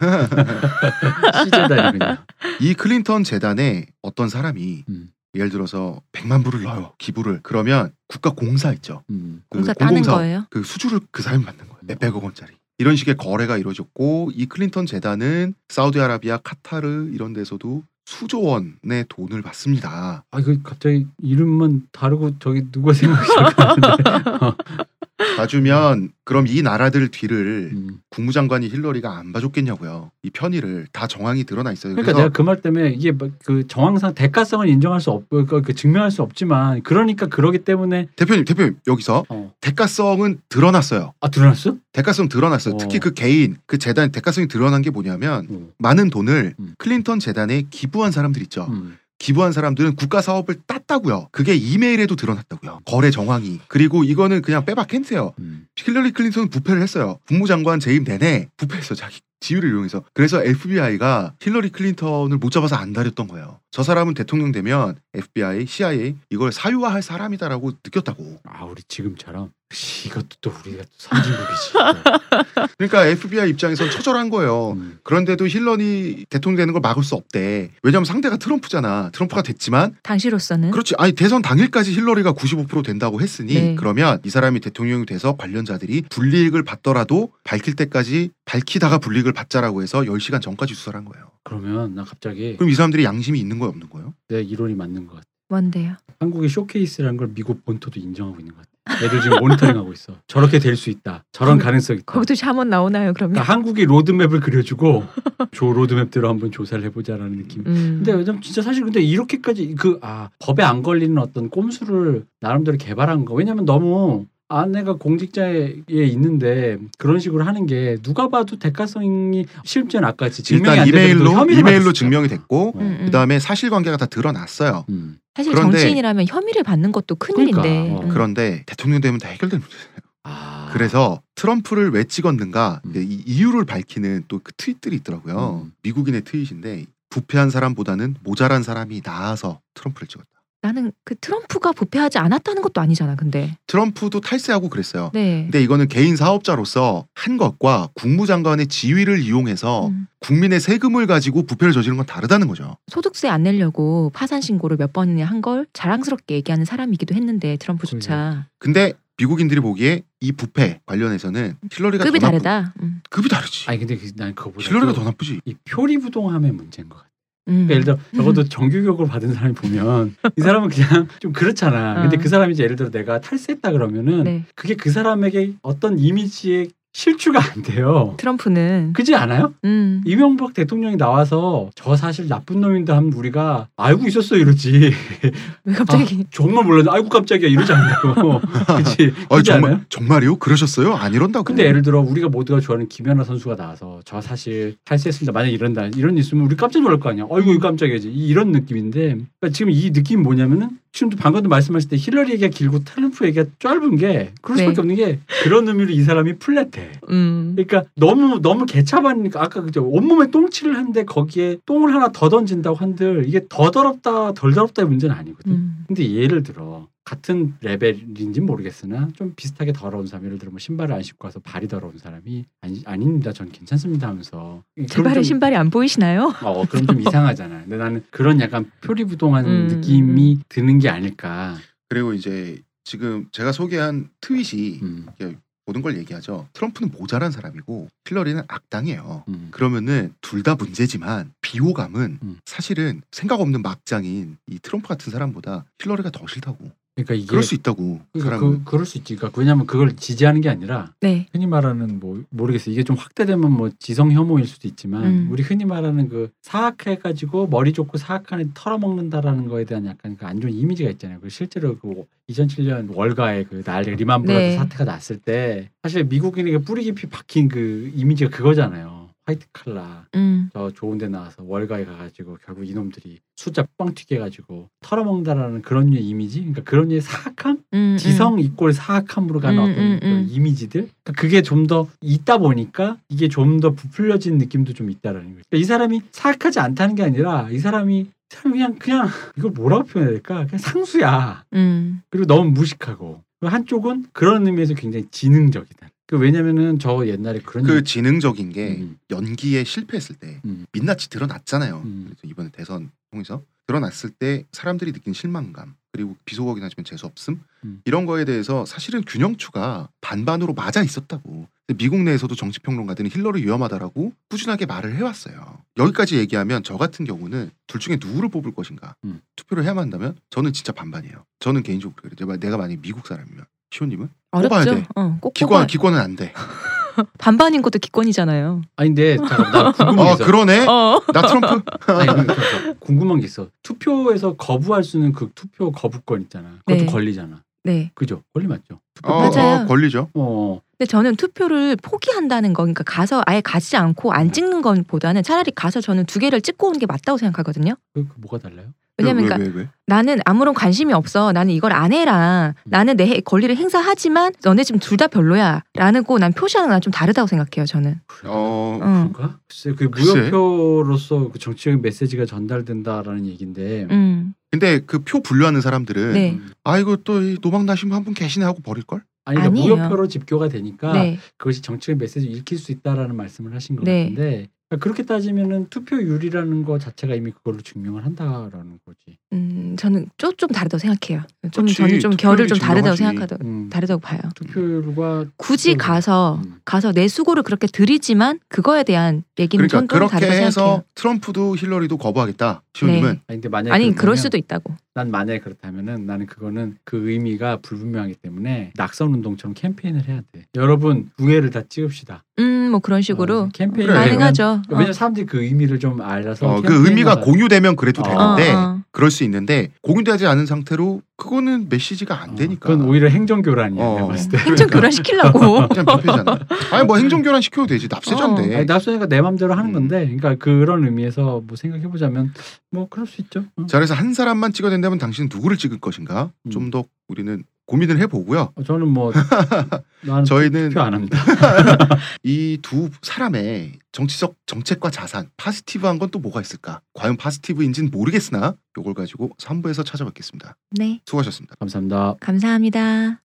C 재단이군요. 이 클린턴 재단에 어떤 사람이 음. 예를 들어서 100만 불을 넣어요. 기부를. 그러면 국가 공사 있죠. 음. 그 공사 따는. 거예요. 그 수주를 그 사람이 받는 거예요. 몇백억 원짜리. 이런 식의 거래가 이루어졌고 이 클린턴 재단은 사우디아라비아, 카타르 이런 데서도 수조 원의 돈을 받습니다. 아 이거 갑자기 이름만 다르고 저기 누가 생각이 잘나는데 봐주면 그럼 이 나라들 뒤를 음. 국무장관이 힐러리가 안 봐줬겠냐고요. 이 편의를 다 정황이 드러나 있어요. 그러니까 내가 그 말 때문에 이게 뭐그 정황상 대가성을 인정할 수 없고 그, 그 증명할 수 없지만 그러니까 그러기 때문에 대표님, 대표님 여기서 어. 대가성은 드러났어요. 아 드러났어? 대가성 드러났어요. 어. 특히 그 개인 그 재단 대가성이 드러난 게 뭐냐면 어. 많은 돈을 음. 클린턴 재단에 기부한 사람들 있죠. 음. 기부한 사람들은 국가 사업을 땄다고요. 그게 이메일에도 드러났다고요. 거래 정황이. 그리고 이거는 그냥 빼박 힌트예요. 음. 힐러리 클린턴은 부패를 했어요. 국무장관 재임 내내 부패했어 자기 지위를 이용해서. 그래서 FBI가 힐러리 클린턴을 못 잡아서 안달였던 거예요. 저 사람은 대통령 되면 FBI, CIA 이걸 사유화할 사람이다라고 느꼈다고. 아 우리 지금처럼 씨, 이것도 또 우리가 또 선진국이지. 그러니까 FBI 입장에선 처절한 거예요. 음. 그런데도 힐러리 대통령 되는 걸 막을 수 없대. 왜냐면 상대가 트럼프잖아. 트럼프가 됐지만 당시로서는 그렇지. 아니 대선 당일까지 힐러리가 95% 된다고 했으니 네. 그러면 이 사람이 대통령이 돼서 관련자들이 불이익을 받더라도 밝힐 때까지 밝히다가 불이익을 받자라고 해서 10시간 전까지 수사를 한 거예요. 그러면 나 갑자기 그럼 이 사람들이 양심이 있는 거예요, 없는 거예요? 내 이론이 맞는 것 같아. 뭔데요? 한국의 쇼케이스라는 걸 미국 본토도 인정하고 있는 것 같아. 애들 지금 모니터링하고 있어. 저렇게 될 수 있다. 저런 거기- 가능성이 있다. 거기도 샤먼 나오나요 그러면? 그러니까 한국이 로드맵을 그려주고 조 로드맵대로 한번 조사를 해보자라는 느낌. 음. 근데 왜냐면 진짜 사실 근데 이렇게까지 그 아 법에 안 걸리는 어떤 꼼수를 나름대로 개발한 거. 왜냐면 너무 아내가 공직자에 있는데 그런 식으로 하는 게 누가 봐도 대가성이 실제는 아까 같이 증명이 일단 이메일로 이메일로 증명이 됐고 있다. 음, 음. 그다음에 사실관계가 다 드러났어요. 음. 사실 그런데- 정치인이라면 혐의를 받는 것도 큰일인데. 그러니까, 어, 음. 그런데 대통령 되면 다 해결되는 문제예요. 아. 그래서 트럼프를 왜 찍었는가 음. 이 이유를 밝히는 또 그 트윗들이 있더라고요. 음. 미국인의 트윗인데 부패한 사람보다는 모자란 사람이 나아서 트럼프를 찍었다. 나는 그 트럼프가 부패하지 않았다는 것도 아니잖아. 근데. 트럼프도 탈세하고 그랬어요. 네. 근데 이거는 개인 사업자로서 한 것과 국무장관의 지위를 이용해서 음. 국민의 세금을 가지고 부패를 저지른 건 다르다는 거죠. 소득세 안 내려고 파산 신고를 몇 번이나 한 걸 자랑스럽게 얘기하는 사람이기도 했는데 트럼프조차 근데 미국인들이 보기에 이 부패 관련해서는 힐러리가 급이 더 나쁘- 다르다. 음. 급이 다르지. 아니 근데 그- 난 그거보다 힐러리가 또더 나쁘지. 이 표리부동함의 문제인 것 같아. 음. 그러니까 예를 들어 적어도 정규 교육을 받은 사람이 보면 이 사람은 그냥 좀 그렇잖아. 근데 어. 그 사람이 이제 예를 들어 내가 탈세했다 그러면은 네. 그게 그 사람에게 어떤 이미지의 실추가 안 돼요. 트럼프는 그지 않아요? 음. 이명박 대통령이 나와서 저 사실 나쁜 놈인데 하면 우리가 알고 있었어 이러지. 왜 갑자기 아, 정말 몰랐네. 아이고 깜짝이야 이러지? 어, 그지 않아요? 정말 정말이요? 그러셨어요? 안 이런다고. 근데 예를 들어 우리가 모두가 좋아하는 김연아 선수가 나와서 저 사실 탈세했습니다. 만약 이런다 이런 일 있으면 우리 깜짝 놀랄 거 아니야. 깜짝이야지 이- 이런 느낌인데 그러니까 지금 이 느낌이 뭐냐면은 지금도 방금도 말씀하실 때 힐러리 얘기가 길고 트럼프 얘기가 짧은 게 그럴 네. 수밖에 없는 게 그런 의미로 이 사람이 flat해. 음. 그러니까 너무 너무 개차반이니까 아까 그죠 온몸에 똥칠을 했는데 거기에 똥을 하나 더 던진다고 한들 이게 더 더럽다 덜 더럽다의 문제는 아니거든. 음. 근데 예를 들어 같은 레벨인지 모르겠으나 좀 비슷하게 더러운 사람 예를 들어 뭐 신발을 안 신고 와서 발이 더러운 사람이 아니 아닙니다 전 괜찮습니다 하면서 제 발에 좀- 신발이 안 보이시나요? 어 그럼 좀 이상하잖아 근데 나는 그런 약간 표리부동한 음, 느낌이 드는 게 아닐까 그리고 이제 지금 제가 소개한 트윗이 음, 모든 걸 얘기하죠. 트럼프는 모자란 사람이고 힐러리는 악당이에요. 음. 그러면은 둘 다 문제지만 비호감은 음. 사실은 생각 없는 막장인 이 트럼프 같은 사람보다 힐러리가 더 싫다고. 그러니까 이게 그럴 수 있다고. 그 그러니까. 그, 그럴 수 있지 그러니까 왜냐하면 그걸 지지하는 게 아니라 네. 흔히 말하는 뭐 모르겠어요. 이게 좀 확대되면 뭐 지성 혐오일 수도 있지만 음. 우리 흔히 말하는 그 사악해가지고 머리 좋고 사악한 애 털어먹는다라는 거에 대한 약간 그 안 좋은 이미지가 있잖아요. 그 실제로 그 2007년 월가의 그 난리 리만 브라더 네. 사태가 났을 때 사실 미국인에게 뿌리 깊이 박힌 그 이미지가 그거잖아요. 화이트 칼라 음. 저 좋은 데 나와서 월가에 가가지고 결국 이놈들이 숫자 뻥 튀게 해가지고 털어먹는다라는 그런 류의 이미지 그러니까 그런 류의 사악함 음. 지성 이꼴 사악함으로 가는 음, 어떤 음, 그런 음. 이미지들 그러니까 그게 좀 더 있다 보니까 이게 좀 더 부풀려진 느낌도 좀 있다라는 거죠. 그러니까 이 사람이 사악하지 않다는 게 아니라 이 사람이 이 사람이 그냥 그냥 이걸 뭐라고 표현해야 될까? 그냥 상수야. 음. 그리고 너무 무식하고 한쪽은 그런 의미에서 굉장히 지능적이다. 그 왜냐면은 저 옛날에 그런 그 얘기- 지능적인 게 음, 연기에 실패했을 때 음. 민낯이 드러났잖아요. 음. 그래서 이번에 대선 통해서 드러났을 때 사람들이 느낀 실망감 그리고 비속어긴 하지만 재수 없음 음. 이런 거에 대해서 사실은 균형추가 반반으로 맞아 있었다고. 미국 내에서도 정치 평론가들은 힐러리 위험하다라고 꾸준하게 말을 해왔어요. 여기까지 얘기하면 저 같은 경우는 둘 중에 누구를 뽑을 것인가 음. 투표를 해야만 한다면 저는 진짜 반반이에요. 저는 개인적으로 그래요. 내가, 내가 만약 미국 사람이면 시호님은 뽑아야 어렵죠. 돼. 어, 꼭 기권 뽑아야 기권은 안 돼. 반반인 것도 기권이잖아요. 아니 근데 잠깐 나 궁금한 게아 있어. 그러네. 어. 나 트럼프. 아니, 궁금한 게 있어. 투표에서 거부할 수 있는 그 투표 거부권 있잖아. 그것도 네. 걸리잖아. 네. 그죠? 권리 맞죠? 투표 어, 맞아요. 어, 걸리죠. 어. 근데 저는 투표를 포기한다는 거, 그러니까 가서 아예 가지 않고 안 찍는 것보다는 차라리 가서 저는 두 개를 찍고 오는 게 맞다고 생각하거든요. 그, 그 뭐가 달라요? 왜냐면 왜, 그러니까 왜, 왜? 나는 아무런 관심이 없어. 나는 이걸 안 해라. 나는 내 해- 권리를 행사하지만 너네 지금 둘 다 별로야. 라는 거 난 표시하는 건좀 다르다고 생각해요. 저는. 어, 어. 그런가? 글쎄 그 글쎄. 무효표로서 그 정치적인 메시지가 전달된다라는 얘기인데. 음. 근데 그 표 분류하는 사람들은 네. 음. 아이고 또이 노망 나신 분 한 분 계시네 하고 버릴 걸? 아니 그러니까. 무효표로 집교가 되니까 네. 그것이 정치적 메시지 읽힐 수 있다라는 말씀을 하신 것 네. 같은데 그렇게 따지면은 투표율이라는 거 자체가 이미 그걸로 증명을 한다라는 거지. 음, 저는 좀, 좀 다르다고 생각해요. 좀 그치, 저는 좀 결을 좀 다르다고. 생각하다 음, 다르다고 봐요. 투표율과 굳이 음. 가서 음. 가서 내 수고를 그렇게 드리지만 그거에 대한 얘기는 그러니까 좀 그렇게 다르다고 해서 생각해요. 트럼프도 힐러리도 거부하겠다. 시호님은 네. 아니 근데 만약에 아니 그럴 수도 있다고. 난 만약에 그렇다면은 나는 그거는 그 의미가 불분명하기 때문에 낙선 운동처럼 캠페인을 해야 돼. 여러분 우회를 다 찍읍시다. 음, 뭐 그런 식으로 어, 캠페인 그래. 가능하죠. 왜냐면 사람들이 그 의미를 좀 알아서 어, 그 의미가. 공유되면 그래도 어. 되는데 어, 어. 그럴 수 있는데 공유되지 않은 상태로 그거는 메시지가 안 어, 되니까. 그건 오히려 행정 교란이야. 어. 내가 봤을 때. 행정 교란 시키려고. 그냥 비패잖아. 아니 뭐 행정 교란 시켜도 되지 납세자인데. 아니, 납세자가 내 맘대로 하는 음. 건데, 그러니까 그런 의미에서 뭐 생각해 보자면 뭐 그럴 수 있죠. 어. 자 그래서 한 사람만 찍어낸다면 당신은 누구를 찍을 것인가? 음. 좀더 우리는 고민을 해보고요. 어, 저는 뭐 나는 저희는 투표 안 합니다. 이 두 사람의 정치적 정책과 자산 파스티브한 건 또 뭐가 있을까? 과연 파스티브인지는 모르겠으나 요걸 가지고 3부에서 찾아뵙겠습니다. 네, 수고하셨습니다. 감사합니다. 감사합니다.